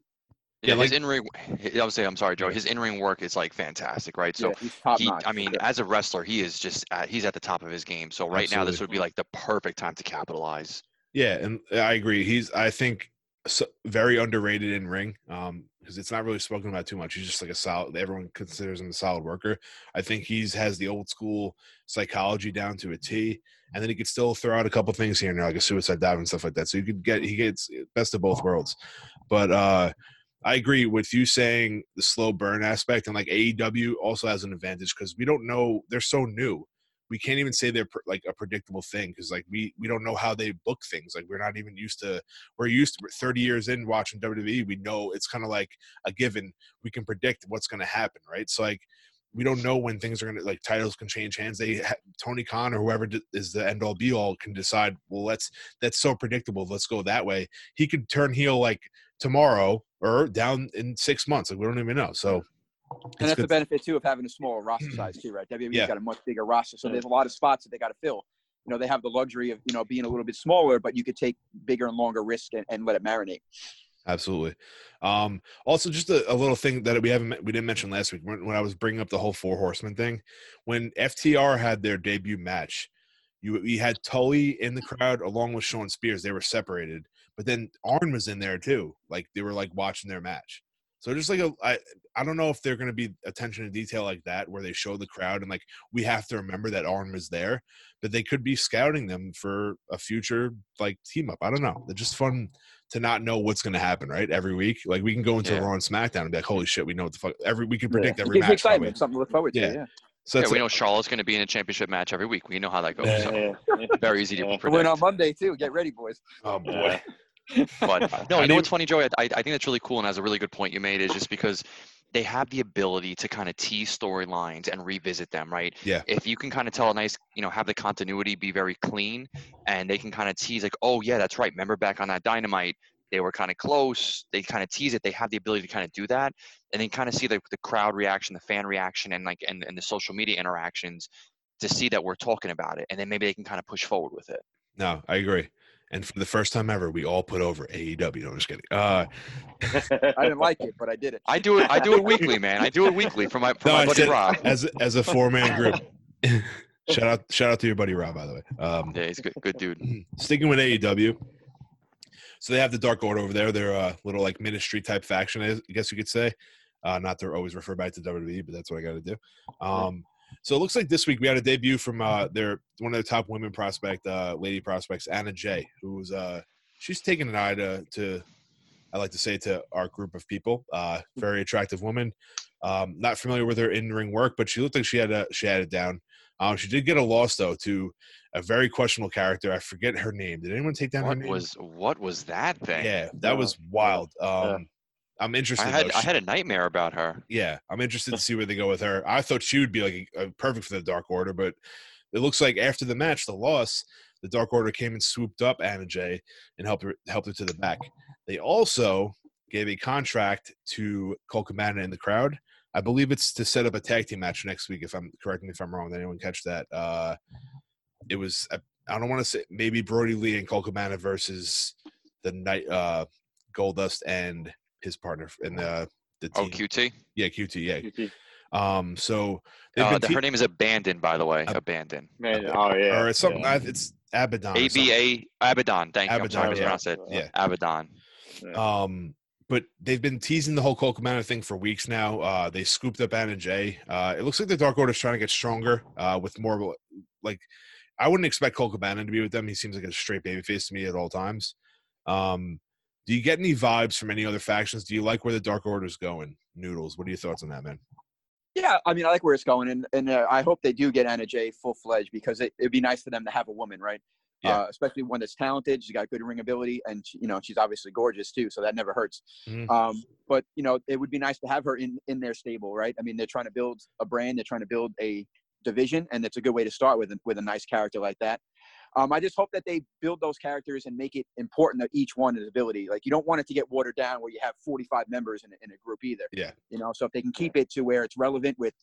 Yeah, Yeah, his like- in ring. I would say, I'm sorry, Joe. His in ring work is like fantastic, right? So yeah, he's top he, notch. I mean, as a wrestler, he is just at, he's at the top of his game. So right now, this would be like the perfect time to capitalize. yeah, and I agree. He's, I think, so, very underrated in ring. Um, because it's not really spoken about too much. He's just like a solid. Everyone considers him a solid worker. I think he's has the old school psychology down to a T, and then he could still throw out a couple things here and there, like a suicide dive and stuff like that. So you could get he gets best of both worlds. But uh I agree with you saying the slow burn aspect, and like AEW also has an advantage because we don't know they're so new. We can't even say they're like a predictable thing because like we we don't know how they book things. Like we're not even used to. We're used to 30 years in watching WWE. We know it's kind of like a given. We can predict what's going to happen, right? So like we don't know when things are going to like titles can change hands. They Tony Khan or whoever is the end all be all can decide. Well, let's that's so predictable. Let's go that way. He could turn heel like tomorrow or down in six months. Like we don't even know. So And it's that's the benefit too of having a smaller roster size too, right? WWE's Yeah. got a much bigger roster, so there's a lot of spots that they got to fill. You know, they have the luxury of you know being a little bit smaller, but you could take bigger and longer risk and, and let it marinate. Absolutely. Um, also, just a, a little thing that we haven't we didn't mention last week when, when I was bringing up the whole four horsemen thing. When FTR had their debut match, you we had Tully in the crowd along with Shawn Spears. They were separated, but then Arn was in there too. Like they were like watching their match. So just like a, I, I don't know if they're going to be attention to detail like that where they show the crowd and like we have to remember that Arn was there, but they could be scouting them for a future like team up. I don't know. They're just fun to not know what's going to happen, right? Every week, like we can go into Yeah. Raw and SmackDown and be like, "Holy shit, we know what the fuck." Every we can predict It every match. probably. excitement, something to look forward to. Yeah. Yeah. So Yeah, we like- know Charlotte's going to be in a championship match every week. We know how that goes. Yeah. So <laughs> very easy to Yeah. We Win on. Monday too. Get ready, boys. oh boy, But <laughs> no, I know it's funny, Joey? I, I think that's really cool, and that's a really good point you made. Is just because they have the ability to kind of tease storylines and revisit them, right? Yeah. If you can kind of tell a nice, you know, have the continuity be very clean, and they can kind of tease like, oh yeah, that's right. Remember back on that Dynamite, they were kind of close. They kind of tease it. They have the ability to kind of do that, and then kind of see the, the crowd reaction, the fan reaction, and like and, and the social media interactions. to see that we're talking about it, and then maybe they can kind of push forward with it. No, I agree. And for the first time ever, we all put over AEW. No, I'm just kidding. Uh, <laughs> I didn't like it, but I did it. I do it. I do it weekly, <laughs> man. I do it weekly for my for no, my I buddy said Rob. as as a four man group. <laughs> shout out, shout out to your buddy Rob, by the way. Um, Yeah, he's a good, good dude. <clears throat> sticking with AEW. So they have the Dark Order over there. They're a little like ministry type faction, I guess you could say. Uh, not to always refer back to WWE, but that's what I got to do. Um, so it looks like this week we had a debut from uh, their one of the top women prospect, uh, lady prospects, Anna Jay, who was uh, she's taken an eye to, to I like to say to our group of people. Uh, very attractive woman. Um, not familiar with her in ring work, but she looked like she had a, she had it down. Um, she did get a loss though to a very questionable character. I forget her name. Did anyone take down her What name? was what was that thing? yeah, that was wild. Um, Yeah. I'm interested. I had though. I had a nightmare about her. yeah, I'm interested to <laughs> see where they go with her. I thought she would be like a, perfect for the Dark Order, but it looks like after the match, the loss, the Dark Order came and swooped up Anna Jay and helped her helped her to the back. They also gave a contract to Colt Cabana in the crowd. I believe it's to set up a tag team match next week. If I'm correct me if I'm wrong, did anyone catch that? Uh, it was I, I don't want to say maybe Brodie Lee and Colt Cabana versus the night uh, Goldust and his partner in the the Oh. QT. Yeah, QT. Yeah. Um. So they've Uh, been the- te- her name is Abandon, by the way. Ab- Abandon. Man, oh yeah. or it's something. yeah. I- It's Abaddon. A B A Abaddon. Thank you. I'm sorry, Abaddon, yeah. mispronounced it. Yeah. Abaddon. something. Um. But they've been teasing the whole Colt Cabana thing for weeks now. Uh, they scooped up Anna Jay. Uh, it looks like the Dark Order is trying to get stronger. Uh, with more like, I wouldn't expect Colt Cabana to be with them. He seems like a straight babyface to me at all times. Um, do you get any vibes from any other factions? Do you like where the Dark Order's going? Noodles. What are your thoughts on that, man? Yeah, I mean, I like where it's going, and and uh, I hope they do get Anna Jay full fledged because it, it'd be nice for them to have a woman, right? Yeah. Uh, especially one that's talented. She's got good ring ability, and she, you know she's obviously gorgeous too, so that never hurts. Mhm. Um, but you know, it would be nice to have her in in their stable, right? I mean, they're trying to build a brand, they're trying to build a division, and it's a good way to start with with a nice character like that. Um, I just hope that they build those characters and make it important that each one is ability. Like you don't want it to get watered down where you have 45 members in a, in a group either. Yeah. You know, so if they can keep it to where it's relevant with,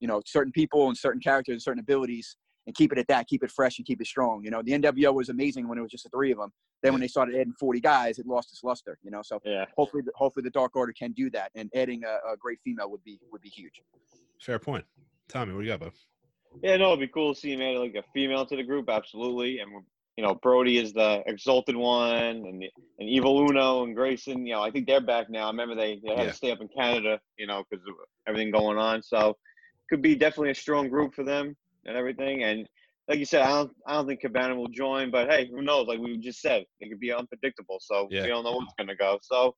you know, certain people and certain characters and certain abilities, and keep it at that, keep it fresh and keep it strong. You know, the NWO was amazing when it was just the three of them. Then when they started adding 40 guys, it lost its luster. You know, so Yeah. hopefully, the, hopefully the Dark Order can do that, and adding a, a great female would be would be huge. Fair point. Tommy, what do you got, bud? Yeah, no, it'd be cool to see him add like a female to the group, absolutely. And you know, Brodie is the exalted one, and and Evil Uno and Grayson. You know, I think they're back now. I remember they, they had Yeah. to stay up in Canada, you know, because of everything going on. So could be definitely a strong group for them and everything. And like you said, I don't I don't think Cabana will join, but hey, who knows? Like we just said, it could be unpredictable. So Yeah. we don't know what's gonna go. So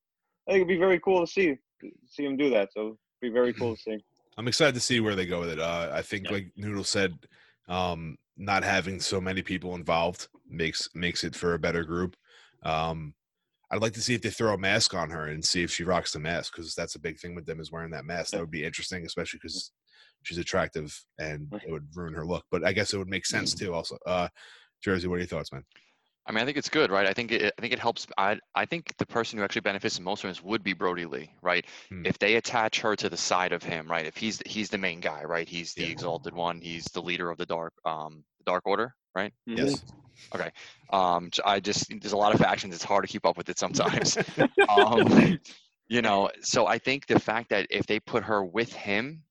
I think it'd be very cool to see see him do that. So it'd be very cool to see. I'm excited to see where they go with it. Uh, I think, Yeah. like Noodle said, um, not having so many people involved makes makes it for a better group. Um, I'd like to see if they throw a mask on her and see if she rocks the mask because that's a big thing with them is wearing that mask. That would be interesting, especially because she's attractive and it would ruin her look. But I guess it would make sense too. Also, uh, Jersey, what are your thoughts, man? I mean, I think it's good, right? I think it, I think it helps. I, I think the person who actually benefits the most from this would be Brodie Lee, right? Hmm. If they attach her to the side of him, right? If he's he's the main guy, right? He's the Yeah. exalted one. He's the leader of the dark um Dark Order, right? Yes. Okay. Um, j- I just there's a lot of factions. It's hard to keep up with it sometimes. <laughs> um, you know, so I think the fact that if they put her with him,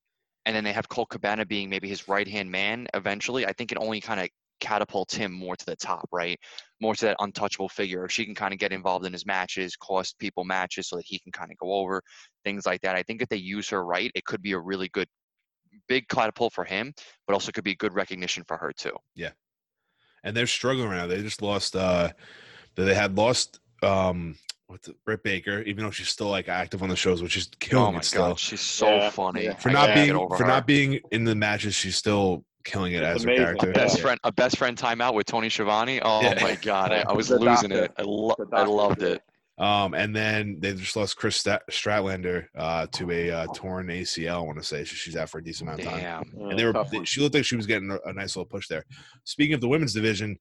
and then they have Colt Cabana being maybe his right hand man eventually, I think it only kind of catapults him more to the top, right? More to that untouchable figure. If she can kind of get involved in his matches, cost people matches so that he can kind of go over things like that. I think if they use her right, it could be a really good, big catapult for him, but also could be good recognition for her too. Yeah. And they're struggling right now. They just lost. uh They had lost. um What's it, Britt Baker, even though she's still like active on the shows, which is killing oh my it still. god, she's so Yeah. funny. For I not being for her. not being in the matches, she's still killing it It's as her amazing. character. best Yeah. friend a best friend timeout with Tony Schiavone. Oh Yeah. my god, I, I <laughs> was losing doctor. it. I, lo- I loved it. Um, and then they just lost Kris Stat- Stratlander uh, to a uh, torn ACL. I want to say so she's out for a decent amount of time. Damn. And they were they- she looked like she was getting a, a nice little push there. Speaking of the women's division,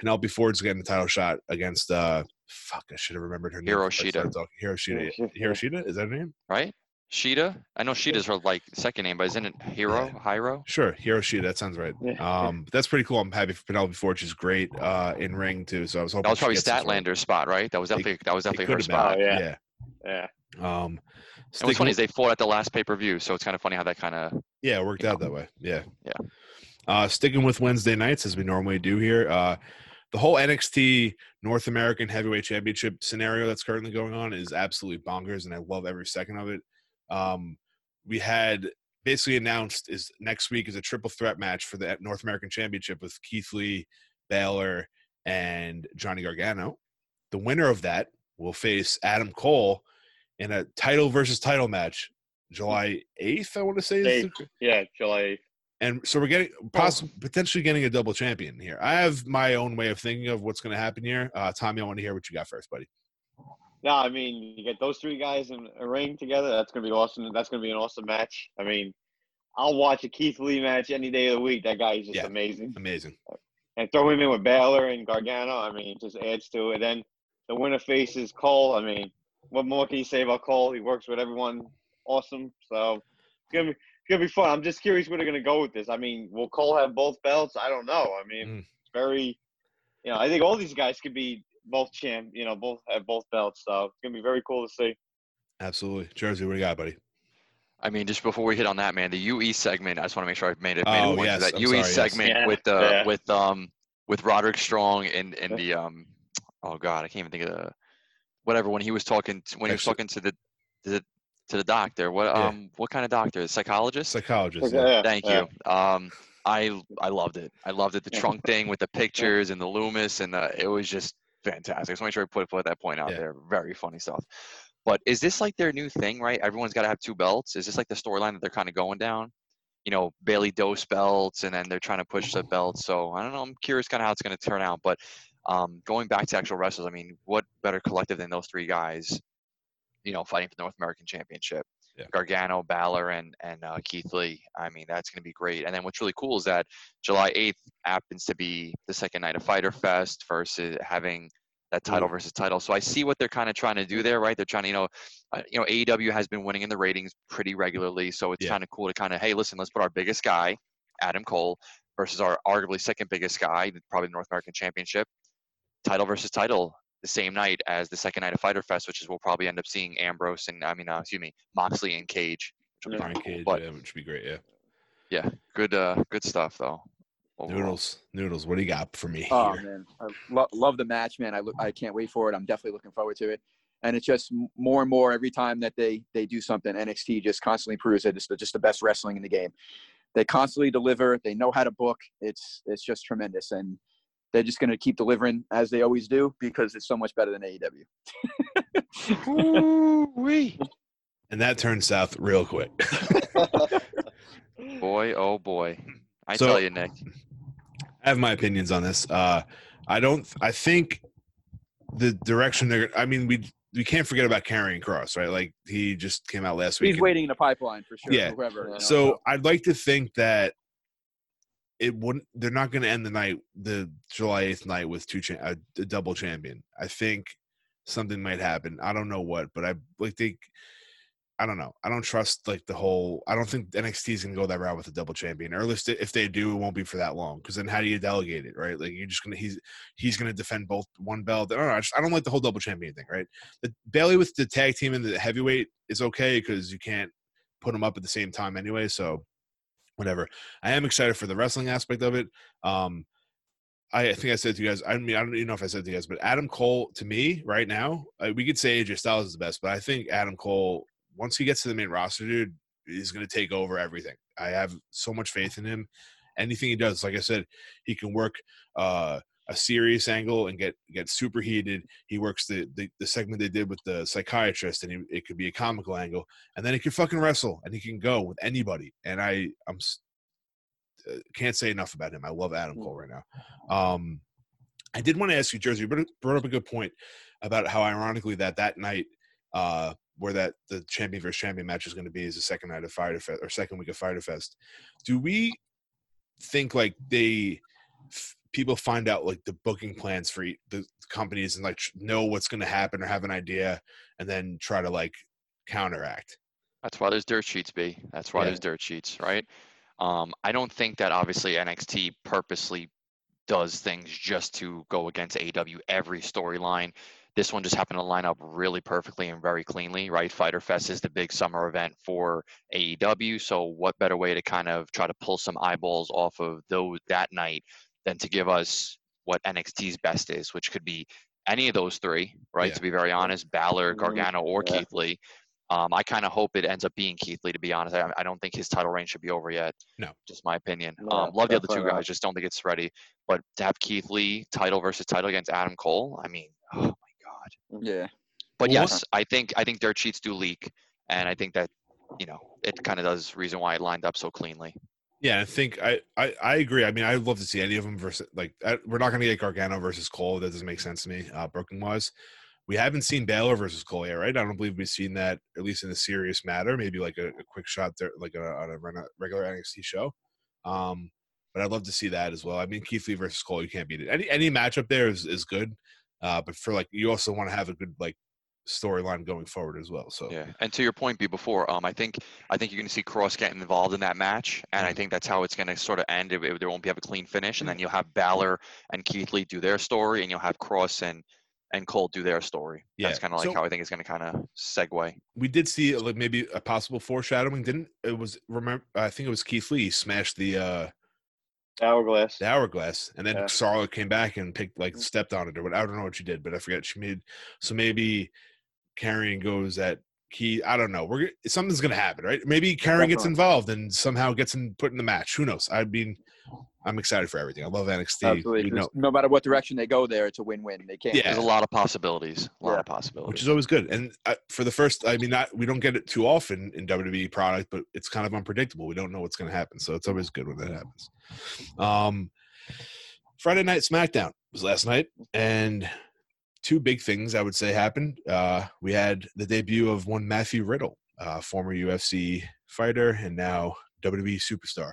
Penelope Ford's getting the title shot against uh fuck, I should have remembered her name. before I Hiroshita. Hiroshita. Hiroshita, is that her name? Right? Sheeta. I know Sheeta's her like second name, but isn't it Hero? Yeah. Hiro? Sure, Hiroshi. That sounds right. Yeah. Um, that's pretty cool. I'm happy for Penelope Ford. She's great uh, in ring too. So I was hoping That was she probably gets this role. Statlander's spot, right? That was It- definitely that was definitely her could have spot. Oh, yeah. yeah. Um, And what's sticking funny is they fought at the last pay per view, so it's kind of funny how that kind of Yeah, it worked you out know. that way. Yeah. Yeah. Uh, sticking with Wednesday nights as we normally do here. Uh, the whole NXT North American Heavyweight Championship scenario that's currently going on is absolutely bonkers, and I love every second of it. Um, we had basically announced is next week is a triple threat match for the North American Championship with Keith Lee, Balor, and Johnny Gargano. The winner of that will face Adam Cole in a title versus title match, July eighth. I want to say. is Eighth. Yeah, July 8th. and so we're getting possibly potentially getting a double champion here. I have my own way of thinking of what's going to happen here. Uh, Tommy, I want to hear what you got first, buddy. No, I mean, you get those three guys in a ring together. That's gonna be awesome. That's gonna be an awesome match. I mean, I'll watch a Keith Lee match any day of the week. That guy is just Yeah. amazing. Amazing. And throw him in with Balor and Gargano. I mean, it just adds to it. Then the winner faces Cole. I mean, what more can you say about Cole? He works with everyone. Awesome. So it's gonna be it's gonna be fun. I'm just curious where they're gonna go with this. I mean, will Cole have both belts? I don't know. I mean, Mm. it's very, you know, I think all these guys could be both champ. You know, both have both belts. So it's gonna be very cool to see. Absolutely. Jersey, what do you got, buddy? I mean, just before we hit on that, man, the UE segment. I just want to make sure I've made it. Made Oh, it yes, that I'm UE sorry, segment Yeah, with uh, yeah. with um with Roderick Strong and and Yeah. the um oh god, I can't even think of the whatever when he was talking to, when he was talking to the the to the doctor. What Yeah. um what kind of doctor? Psychologist. Psychologist. Yeah, yeah. Thank yeah. you. Um, I I loved it. I loved it. The trunk thing with the <laughs> pictures and the Lumis and the, it was just fantastic. Just want to make sure I put put that point out Yeah. there. Very funny stuff. But is this like their new thing, right? Everyone's got to have two belts. Is this like the storyline that they're kind of going down? You know, Bayley Dose belts, and then they're trying to push the belts. So I don't know. I'm curious kind of how it's going to turn out. But um, going back to actual wrestlers, I mean, what better collective than those three guys? You know, fighting for the North American Championship. Yeah. Gargano, Balor, and and uh, Keith Lee. I mean, that's going to be great. And then what's really cool is that July 8th happens to be the second night of Fyter Fest versus having that title versus title. So I see what they're kind of trying to do there, right? They're trying to, you know, uh, you know, AEW has been winning in the ratings pretty regularly, so it's Yeah. kind of cool to kind of, hey, listen, let's put our biggest guy, Adam Cole, versus our arguably second biggest guy, probably the North American Championship, title versus title the same night as the second night of Fyter Fest, which is we'll probably end up seeing Ambrose and I mean, uh, excuse me, Moxley and Cage. Which will be Brian pretty cool. But yeah, which would be great. Yeah. yeah, good, uh, good stuff though. overall. Noodles. Noodles. What do you got for me Oh here? man, I lo- love the match, man. I look, I can't wait for it. I'm definitely looking forward to it. And it's just more and more every time that they they do something. NXT just constantly proves that it's the, just the best wrestling in the game. They constantly deliver. They know how to book. It's it's just tremendous, and they're just going to keep delivering as they always do because it's so much better than AEW. <laughs> Ooh-wee. And that turned south real quick. <laughs> Boy, oh boy. I So- tell you, Nick. I have my opinions on this. Uh, I don't. I think the direction they're. I mean, we we can't forget about Karrion Kross, right? Like he just came out last week. He's waiting in the pipeline for sure. Yeah. Whoever. you know, So I'd like to think that it wouldn't. They're not going to end the night, the July eighth night, with two cha- a, a double champion. I think something might happen. I don't know what, but I like they. I don't know. I don't trust like the whole. I don't think NXT is going to go that route with a double champion. Or at least if they do, it won't be for that long. Because then how do you delegate it, right? Like you're just gonna he's he's gonna defend both one belt. I don't know. I, just, I don't like the whole double champion thing, right? The Bayley with the tag team and the heavyweight is okay because you can't put them up at the same time anyway. So whatever. I am excited for the wrestling aspect of it. Um, I, think I said to you guys. I mean, I don't even know if I said to you guys, but Adam Cole to me right now, we could say AJ Styles is the best, but I think Adam Cole once he gets to the main roster, dude, is going to take over everything. I have so much faith in him. Anything he does, like I said, he can work uh, a serious angle and get get super heated. He works the, the the segment they did with the psychiatrist, and he, it could be a comical angle, and then he can fucking wrestle, and he can go with anybody. And I I'm uh, can't say enough about him. I love Adam Cole right now. Um, I did want to ask you, Jersey, you brought- brought up a good point about how ironically that that night uh, where that the champion versus champion match is going to be is the second night of Fyter Fest or second week of Fyter Fest. Do we think like they f- people find out like the booking plans for the companies and like know what's going to happen or have an idea and then try to like counteract? That's why there's dirt sheets, B. That's why Yeah. there's dirt sheets, right? Um, I don't think that obviously NXT purposely does things just to go against AEW every storyline. This one just happened to line up really perfectly and very cleanly, right? Fyter Fest is the big summer event for AEW, so what better way to kind of try to pull some eyeballs off of those that night than to give us what NXT's best is, which could be any of those three, right? Yeah. To be very honest, Balor, Mhm. Gargano, or Yeah. Keith Lee. Um, I kind of hope it ends up being Keith Lee. To be honest, I, I don't think his title reign should be over yet. No. just my opinion. No, um, love the other two guys, just don't think it's ready. But to have Keith Lee title versus title against Adam Cole, I mean, oh my god. Yeah. But Well, yes, I think I think dirt sheets do leak, and I think that you know it kind of does reason why it lined up so cleanly. Yeah, I think I, I I agree. I mean, I'd love to see any of them versus like I, we're not going to get Gargano versus Cole. That doesn't make sense to me. Uh, Brooklyn wise, we haven't seen Balor versus Cole yet, right? I don't believe we've seen that at least in a serious matter. Maybe like a, a quick shot there, like a, on a regular NXT show. Um, but I'd love to see that as well. I mean, Keith Lee versus Cole, you can't beat it. Any any matchup there is is good. Uh, but for like you also want to have a good like storyline going forward as well. So Yeah, and to your point, B before, um, I think I think you're going to see Kross getting involved in that match, and I Mhm. think that's how it's going to sort of end. It, it- there won't be have a clean finish, and then you'll have Balor and Keith Lee do their story, and you'll have Kross and and Cole do their story. That's kind of like so- how I think it's going to kind of segue. we did see like maybe a possible foreshadowing. Didn't it was remember? I think it was Keith Lee smashed the uh Hourglass. the hourglass, and then Yeah. Charlotte came back and picked like stepped on it or what. I don't know what she did, but I forget she made. So maybe Karrion goes at Key. I don't know. We're gonna- something's gonna happen, right? Maybe Karrion gets involved and somehow gets in, put in the match. Who knows? I mean, I'm excited for everything. I love NXT. Absolutely. Know, No matter what direction they go there, it's a win-win. They can't. Yeah. There's a lot of possibilities. A lot Yeah. of possibilities. which is always good. And uh, for the first, I mean, not we don't get it too often in WWE product, but it's kind of unpredictable. We don't know what's going to happen, so it's always good when that happens. Um, Friday Night SmackDown was last night, and two big things I would say happened. Uh, we had the debut of one Matthew Riddle, uh, former UFC fighter and now WWE superstar.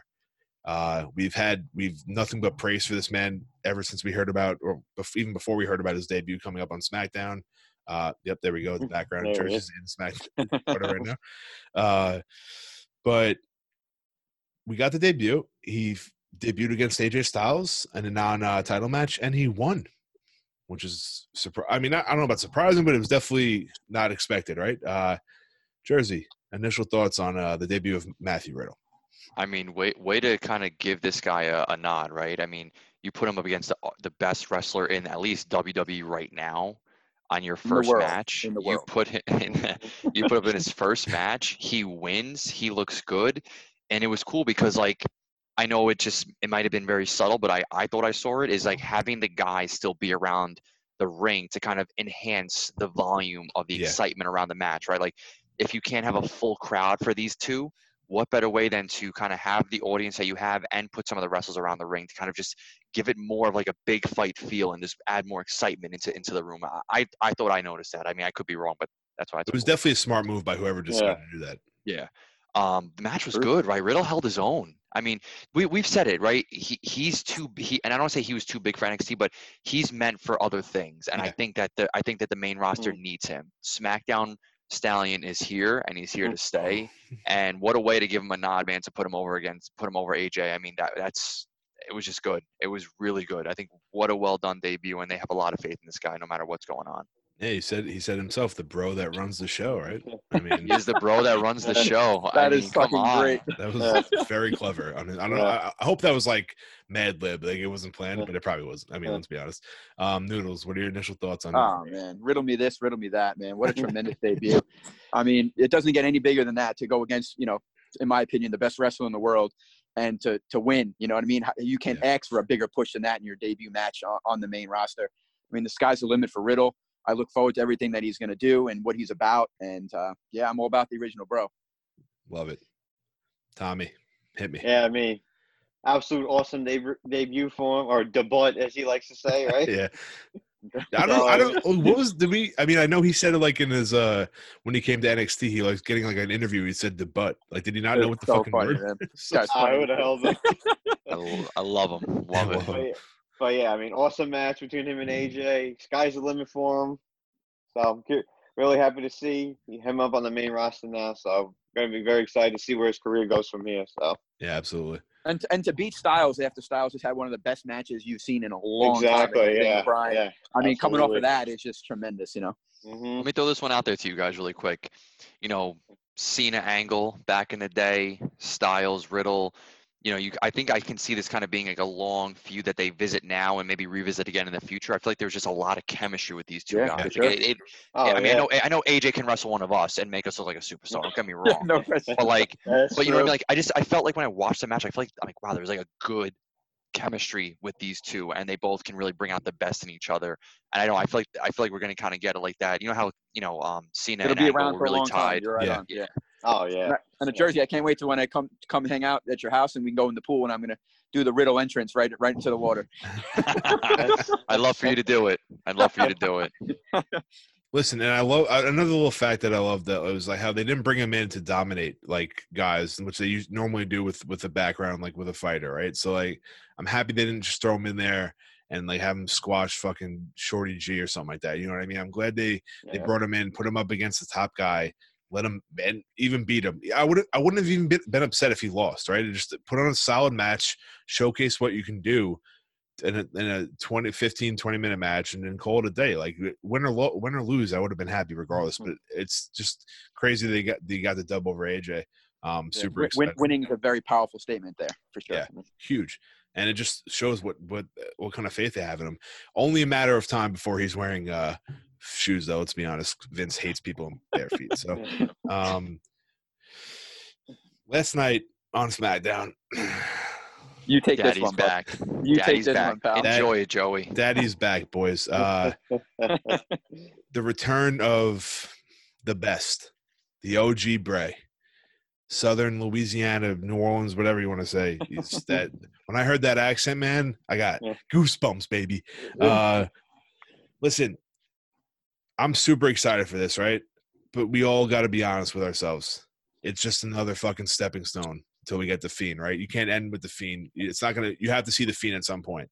Uh, we've had we've nothing but praise for this man ever since we heard about, or even before we heard about his debut coming up on SmackDown. Uh, yep, there we go. The background There church is in SmackDown right now. Uh, but we got the debut. He debuted against AJ Styles in a non-title match, and he won, which is surprise. I mean, I, I don't know about surprising, but it was definitely not expected, right? Uh, Jersey, initial thoughts on uh, the debut of Matthew Riddle. I mean, way way to kind of give this guy a, a nod, right? I mean, you put him up against the, the best wrestler in at least WWE right now on your In the first world, match. in the you put him <laughs> in, you put him in his first match. He wins. He looks good, and it was cool because like I know it just it might have been very subtle, but I I thought I saw it is like having the guy still be around the ring to kind of enhance the volume of the Yeah. excitement around the match, right? Like if you can't have a full crowd for these two, what better way than to kind of have the audience that you have and put some of the wrestlers around the ring to kind of just give it more of like a big fight feel and just add more excitement into into the room. I I, I thought I noticed that. I mean, I could be wrong, but that's why I thought It was definitely a smart move by whoever decided to do that. Yeah. Um, the match was good, right? Riddle held his own. I mean, we we've said it, right? He he's too he, and I don't say he was too big for NXT, but he's meant for other things. And I think that the I think that the main roster needs him. SmackDown Stallion is here, and he's here to stay. <laughs> And what a way to give him a nod, man, to put him over against put him over AJ. I mean, that that's it was just good. It was really good. I think what a well done debut, and they have a lot of faith in this guy, no matter what's going on. Yeah, he said he said himself, the bro that runs the show, right? I mean, he's the bro that runs the show. I That is mean, come fucking on. great. that was very clever. I, mean, I don't know. I, I hope that was like Mad Lib, like it wasn't planned, but it probably wasn't. I mean, Yeah. let's be honest. Um, Noodles, what are your initial thoughts on? Oh man, riddle me this, riddle me that, man. What a <laughs> tremendous debut. I mean, it doesn't get any bigger than that to go against, you know, in my opinion, the best wrestler in the world, and to to win. You know what I mean? You can't ask for a bigger push than that in your debut match on, on the main roster. I mean, the sky's the limit for Riddle. I look forward to everything that he's going to do and what he's about. And uh, yeah, I'm all about the original bro. Love it, Tommy. Hit me. Yeah, I mean, absolute awesome debut, debut for him, or debut as he likes to say, <laughs> right? Yeah. <laughs> I don't. I don't. What was? Did we? I mean, I know he said it like in his uh when he came to NXT. He was getting like an interview. He said the butt. Like, did he not know what the so fucking funny, word? man. This guy's I would have held it. <laughs> I, l- I love him. Love it. Love But him. Yeah, but yeah, I mean, awesome match between him and AJ. Sky's the limit for him. So I'm cu- really happy to see him up on the main roster now. So going to be very excited to see where his career goes from here. So Yeah, absolutely. And and to beat Styles after Styles has had one of the best matches you've seen in a long exactly, time. yeah, Brian. yeah. I mean, coming off of that, it's just tremendous. You know. hmm Let me throw this one out there to you guys really quick. You know, Cena angle back in the day, Styles, Riddle. You know, you I think I can see this kind of being like a long feud that they visit now and maybe revisit again in the future. I feel like there's just a lot of chemistry with these two Yeah, guys. for Like, sure. it- it- Oh, I mean, yeah. I know I know AJ can wrestle one of us and make us look like a superstar. Don't get me <laughs> wrong. no question. But like, That's but you know what I mean? Like, I just I felt like when I watched the match, I feel like I'm like, wow, there's like a good chemistry with these two, and they both can really bring out the best in each other. And I know I feel like I feel like we're gonna kind of get it like that. You know how you know um Cena It'll and be Angle around were for a really long time. tied. You're right Yeah. on. Yeah. Oh yeah. And the Jersey, I can't wait to when I come come hang out at your house and we can go in the pool and I'm gonna do the Riddle entrance right right into the water. <laughs> I'd love for you to do it. I'd love for you to do it. <laughs> Listen, and I love uh, another little fact that I love that was like how they didn't bring him in to dominate like guys, which they us- normally do with with a background like with a fighter, right? So like, I'm happy they didn't just throw him in there and like have him squash fucking Shorty G or something like that. You know what I mean? I'm glad they they brought him in, put him up against the top guy, let him and even beat him. I would I wouldn't have even been, been upset if he lost, right? Just put on a solid match, showcase what you can do in a, in a 20 15 20 minute match and then call it a day like win or lo- win or lose i would have been happy regardless Mm-hmm. but it's just crazy they got they got the dub over aj um Yeah, super win- win- winning is a very powerful statement there for sure. Yeah. huge and it just shows what what what kind of faith they have in him only a matter of time before he's wearing uh shoes though let's be honest vince hates people in bare feet so <laughs> um last night on smackdown You take this Daddy's one, bud. back. You take Daddy's this back. one, pal. Dad- Enjoy it, Joey. daddy's back boys <laughs> uh <laughs> the return of the best, the OG Bray, Southern Louisiana, New Orleans, whatever you want to say. It's that when I heard that accent, man, I got goosebumps, baby. Uh, listen, I'm super excited for this, right? But we all got to be honest with ourselves. It's just another fucking stepping stone until we get the fiend, right? You can't end with the fiend. It's not gonna. You have to see the fiend at some point.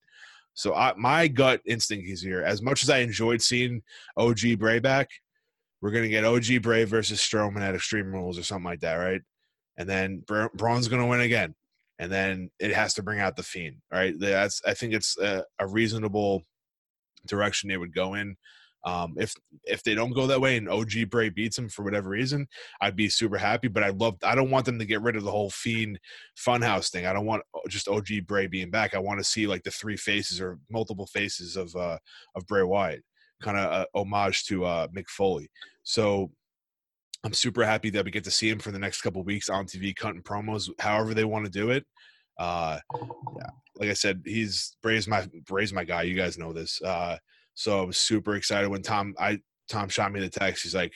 So I, my gut instinct is here. As much as I enjoyed seeing OG Bray back, we're gonna get OG Bray versus Strowman at Extreme Rules or something like that, right? And then Bra- Braun's gonna win again, and then it has to bring out the Fiend, right? That's I think it's a, a reasonable direction they would go in. Um, if if they don't go that way and OG Bray beats him for whatever reason, I'd be super happy. But I love I don't want them to get rid of the whole Fiend Funhouse thing. I don't want just OG Bray being back. I want to see like the three faces or multiple faces of uh of Bray Wyatt, kind of uh, homage to uh Mick Foley. So I'm super happy that we get to see him for the next couple weeks on TV, cutting promos, however they want to do it. Uh, yeah, like I said, he's Bray's my Bray's my guy. You guys know this. Uh, so I was super excited when Tom I Tom shot me the text. He's like,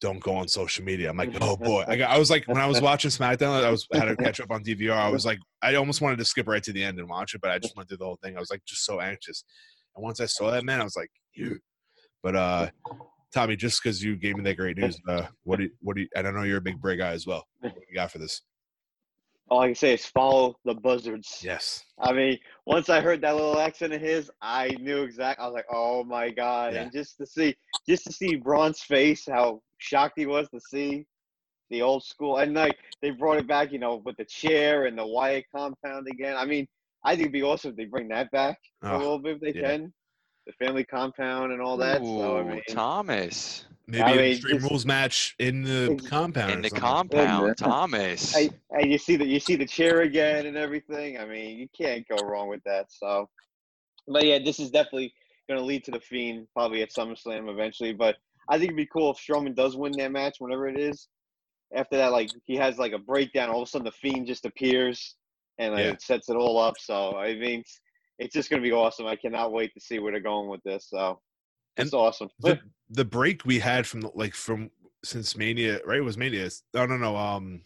"Don't go on social media." I'm like, <laughs> "Oh boy!" I, got, I was like, when I was watching SmackDown, I was had to <laughs> catch up on DVR. I was like, I almost wanted to skip right to the end and watch it, but I just went through the whole thing. I was like, just so anxious. And once I saw that, man, I was like, "You." But uh, Tommy, just because you gave me that great news, uh, what do you, what do you, and I know you're a big Bray guy as well. What do you got for this? All I can say is follow the buzzards. Yes. I mean, once I heard that little accent of his, I knew exact. I was like, "Oh my god!" Yeah. And just to see, just to see Braun's face, how shocked he was to see the old school, and like they brought it back, you know, with the chair and the Wyatt compound again. I mean, I think it'd be awesome if they bring that back a Oh, little bit if they yeah. can, the family compound and all that. so I mean, Thomas maybe I an Extreme just- Rules match in the compound. in the something. compound. Yeah. Thomas. Hey, and you see the you see the chair again and everything. I mean, you can't go wrong with that. So, but yeah, this is definitely going to lead to the Fiend probably at SummerSlam eventually. But I think it'd be cool if Strowman does win that match, whenever it is. After that, like he has like a breakdown, all of a sudden the Fiend just appears and like, Yeah. it sets it all up. So I mean, it's, it's just going to be awesome. I cannot wait to see where they're going with this. So it's awesome. the the break we had from the, like from since Mania, right? It was Mania. No, no, no. Um,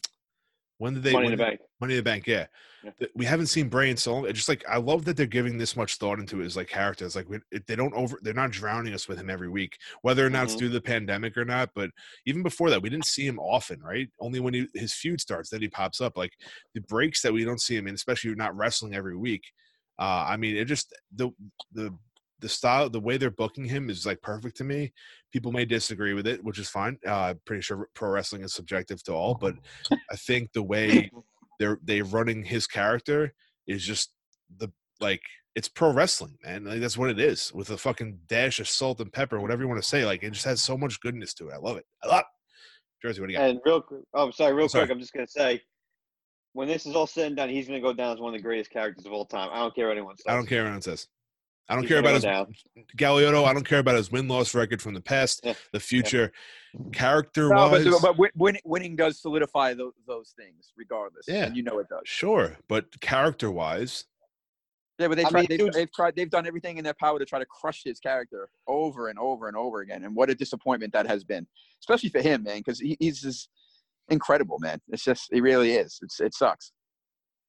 when did they Money in the did- Bank. Money in the Bank, yeah. Yeah. We haven't seen Bray in so long. It's just like I love that they're giving this much thought into his like characters. Like we, they don't over, they're not drowning us with him every week, whether or not it's Mhm. due to the pandemic or not. But even before that, we didn't <laughs> see him often, right? Only when he, his feud starts, then he pops up. Like the breaks that we don't see him in, especially not wrestling every week. Uh, I mean, it just the the the style, the way they're booking him is like perfect to me. People may disagree with it, which is fine. Uh, I'm pretty sure pro wrestling is subjective to all, but <laughs> I think the way they're they're running his character is just the like it's pro wrestling, man. Like that's what it is with a fucking dash of salt and pepper, whatever you want to say. Like it just has so much goodness to it. I love it. I love it. Jersey, what do you got? And real quick, oh, sorry, real Sorry. quick, I'm just gonna say, when this is all said and done, he's gonna go down as one of the greatest characters of all time. I don't care what anyone says. I don't care what anyone says. I don't He's care about go his down. Galiotto. I don't care about his win loss record from the past, the future, character No, wise. but, but win, win, winning does solidify those, those things, regardless. Yeah. and you know it does. Sure, but character wise, Yeah, but they tried, mean, they've, dude- they've tried. They've done everything in their power to try to crush his character over and over and over again. And what a disappointment that has been, especially for him, man, because he, he's just incredible, man. It's just, he really is. It's, it sucks.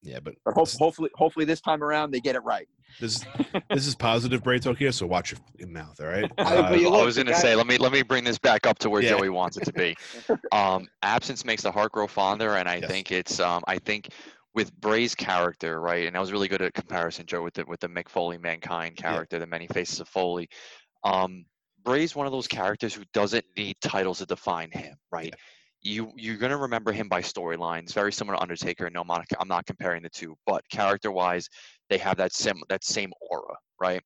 Yeah, but But hope, this, hopefully, hopefully this time around they get it right. this is <laughs> this is positive Bray Tokyo, so watch your mouth, all right? I- Uh, but you I was gonna guy- say, let me let me bring this back up to where Yeah. Joey wants it to be. <laughs> Um, absence makes the heart grow fonder, and I Yes. think it's um, I think with Bray's character, right, and that was really good at comparison, Joe, with the with the Mick Foley mankind Yeah. character, the many faces of Foley. Um, Bray's one of those characters who doesn't need titles to define him, right? You you're gonna remember him by storylines, very similar to Undertaker. No, I'm not, I'm not comparing the two, but character-wise, they have that sim that same aura, right?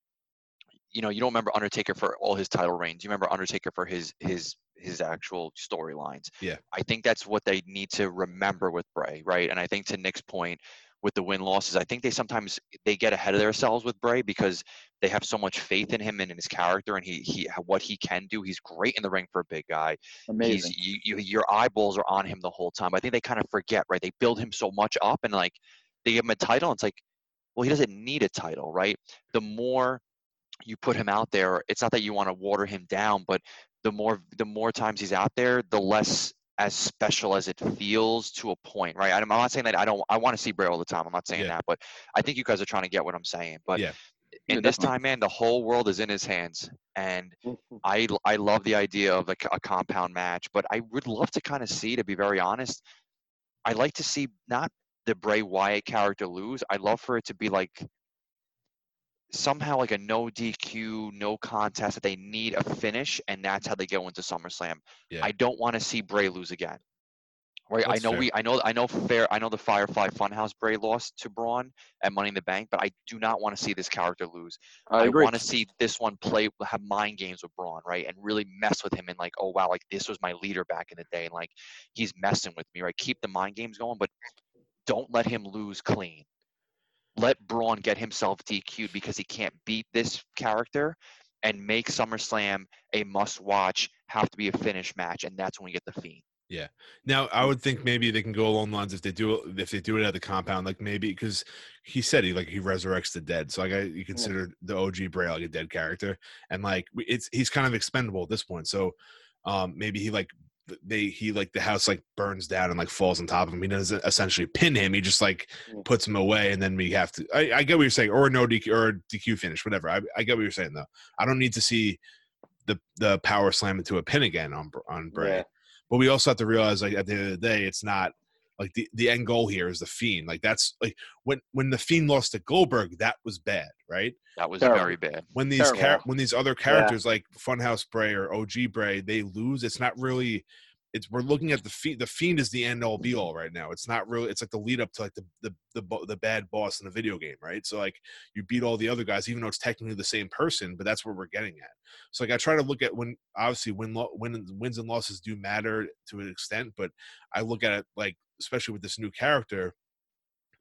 you know, you don't remember Undertaker for all his title reigns. You remember Undertaker for his his his actual storylines. Yeah. I think that's what they need to remember with Bray, right? And I think to Nick's point with the win losses, I think they sometimes they get ahead of themselves with Bray because they have so much faith in him and in his character and he he what he can do. He's great in the ring for a big guy. Amazing. He's you, you your eyeballs are on him the whole time. I think they kind of forget, right? They build him so much up and like they give him a title. And it's like, well, he doesn't need a title, right? The more you put him out there, it's not that you want to water him down, but the more the more times he's out there, the less as special as it feels to a point, right? I'm I'm not saying that I don't. I want to see Bray all the time. I'm not saying Yeah. that, but I think you guys are trying to get what I'm saying. But Yeah. in Yeah, this definitely. time, man, the whole world is in his hands, and mm-hmm. I I love the idea of a, c- a compound match, but I would love to kind of see, to be very honest, I like to see not the Bray Wyatt character lose. I'd love for it to be like somehow like a no DQ, no contest that they need a finish, and that's how they go into SummerSlam. Yeah. I don't want to see Bray lose again. Right, That's I know fair. we, I know, I know, fair, I know the Firefly Funhouse Bray lost to Braun at Money in the Bank, but I do not want to see this character lose. I I, want to see this one play, have mind games with Braun, right, and really mess with him and like, oh wow, like this was my leader back in the day, and like he's messing with me, right? Keep the mind games going, but don't let him lose clean. Let Braun get himself DQ'd because he can't beat this character, and make SummerSlam a must-watch, have to be a finish match, and that's when we get the Fiend. Yeah. Now, I would think maybe they can go along the lines if they do if they do it at the compound, like maybe because he said he like he resurrects the dead, so like I, you consider the OG Bray like a dead character, and like it's he's kind of expendable at this point. So um maybe he like they he like the house like burns down and like falls on top of him. He doesn't essentially pin him. He just like Yeah. puts him away, and then we have to. I, I get what you're saying, or no DQ or DQ finish, whatever. I, I get what you're saying though. I don't need to see the the power slam into a pin again on on Bray Yeah. but we also have to realize like at the end of the day it's not like the, the end goal here is the fiend like that's like when when the fiend lost to goldberg that was bad right? That was Terrible. very bad. when these char- when these other characters like funhouse bray or og bray they lose it's not really it's we're looking at the fiend the fiend is the end all be all right now. It's not really it's like the lead up to like the the the, the bad boss in the video game right? So like you beat all the other guys even though it's technically the same person but that's where we're getting at. So like i try to look at when obviously when lo- win wins and losses do matter to an extent but i look at it like especially with this new character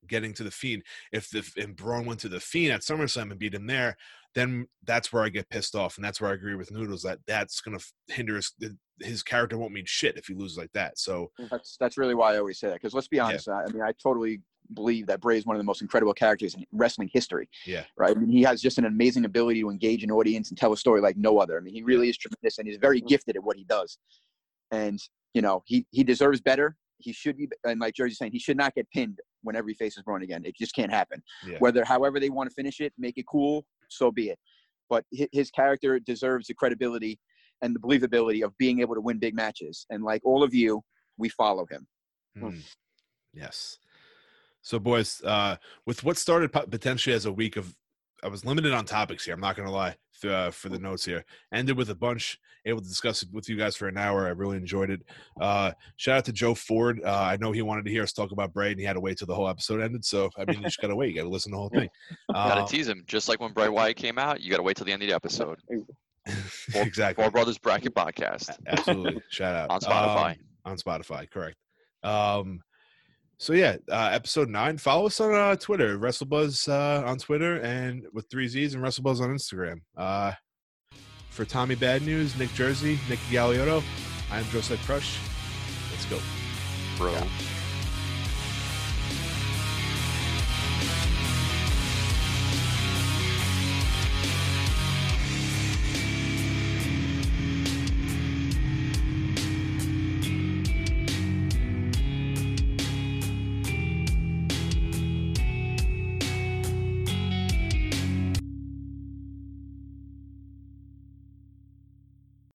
getting to the fiend if the and Braun went to the fiend at SummerSlam and beat him there then that's where I get pissed off, and that's where I agree with Noodles that that's gonna hinder his, his character. Won't mean shit if he loses like that. So mm, That's that's really why I always say that. Because let's be honest, I I mean, I totally believe that Bray is one of the most incredible characters in wrestling history. Yeah. Right. I mean, he has just an amazing ability to engage an audience and tell a story like no other. I mean, he really is tremendous, and he's very mm-hmm. gifted at what he does. And you know, he he deserves better. He should be, and like Jersey's saying, he should not get pinned whenever he faces Braun again. It just can't happen. Yeah. Whether, however, they want to finish it, make it cool, so be it. But his character deserves the credibility and the believability of being able to win big matches. And like all of you, we follow him. mm, yes. So boys, uh, with what started potentially as a week of I was limited on topics here. I'm not gonna lie uh, for the notes here. Ended with a bunch, able to discuss it with you guys for an hour. I really enjoyed it. Uh, shout out to Joe Ford. Uh, I know he wanted to hear us talk about Bray, and he had to wait till the whole episode ended. So I mean, you just gotta wait. You gotta listen to the whole thing. <laughs> Gotta Um, tease him, just like when Bray Wyatt came out. You gotta wait till the end of the episode. <laughs> exactly. Four Brothers Bracket Podcast Absolutely. Shout out <laughs> on Spotify. Um, on Spotify, correct. Um, so yeah, uh, episode nine. Follow us on uh, Twitter, WrestleBuzz uh, on Twitter, and with three Z's and WrestleBuzz on Instagram. Uh, for Tommy Bad News, Nick Jersey, Nick Galiotto, I'm Joseph Crush. Let's go. Bro.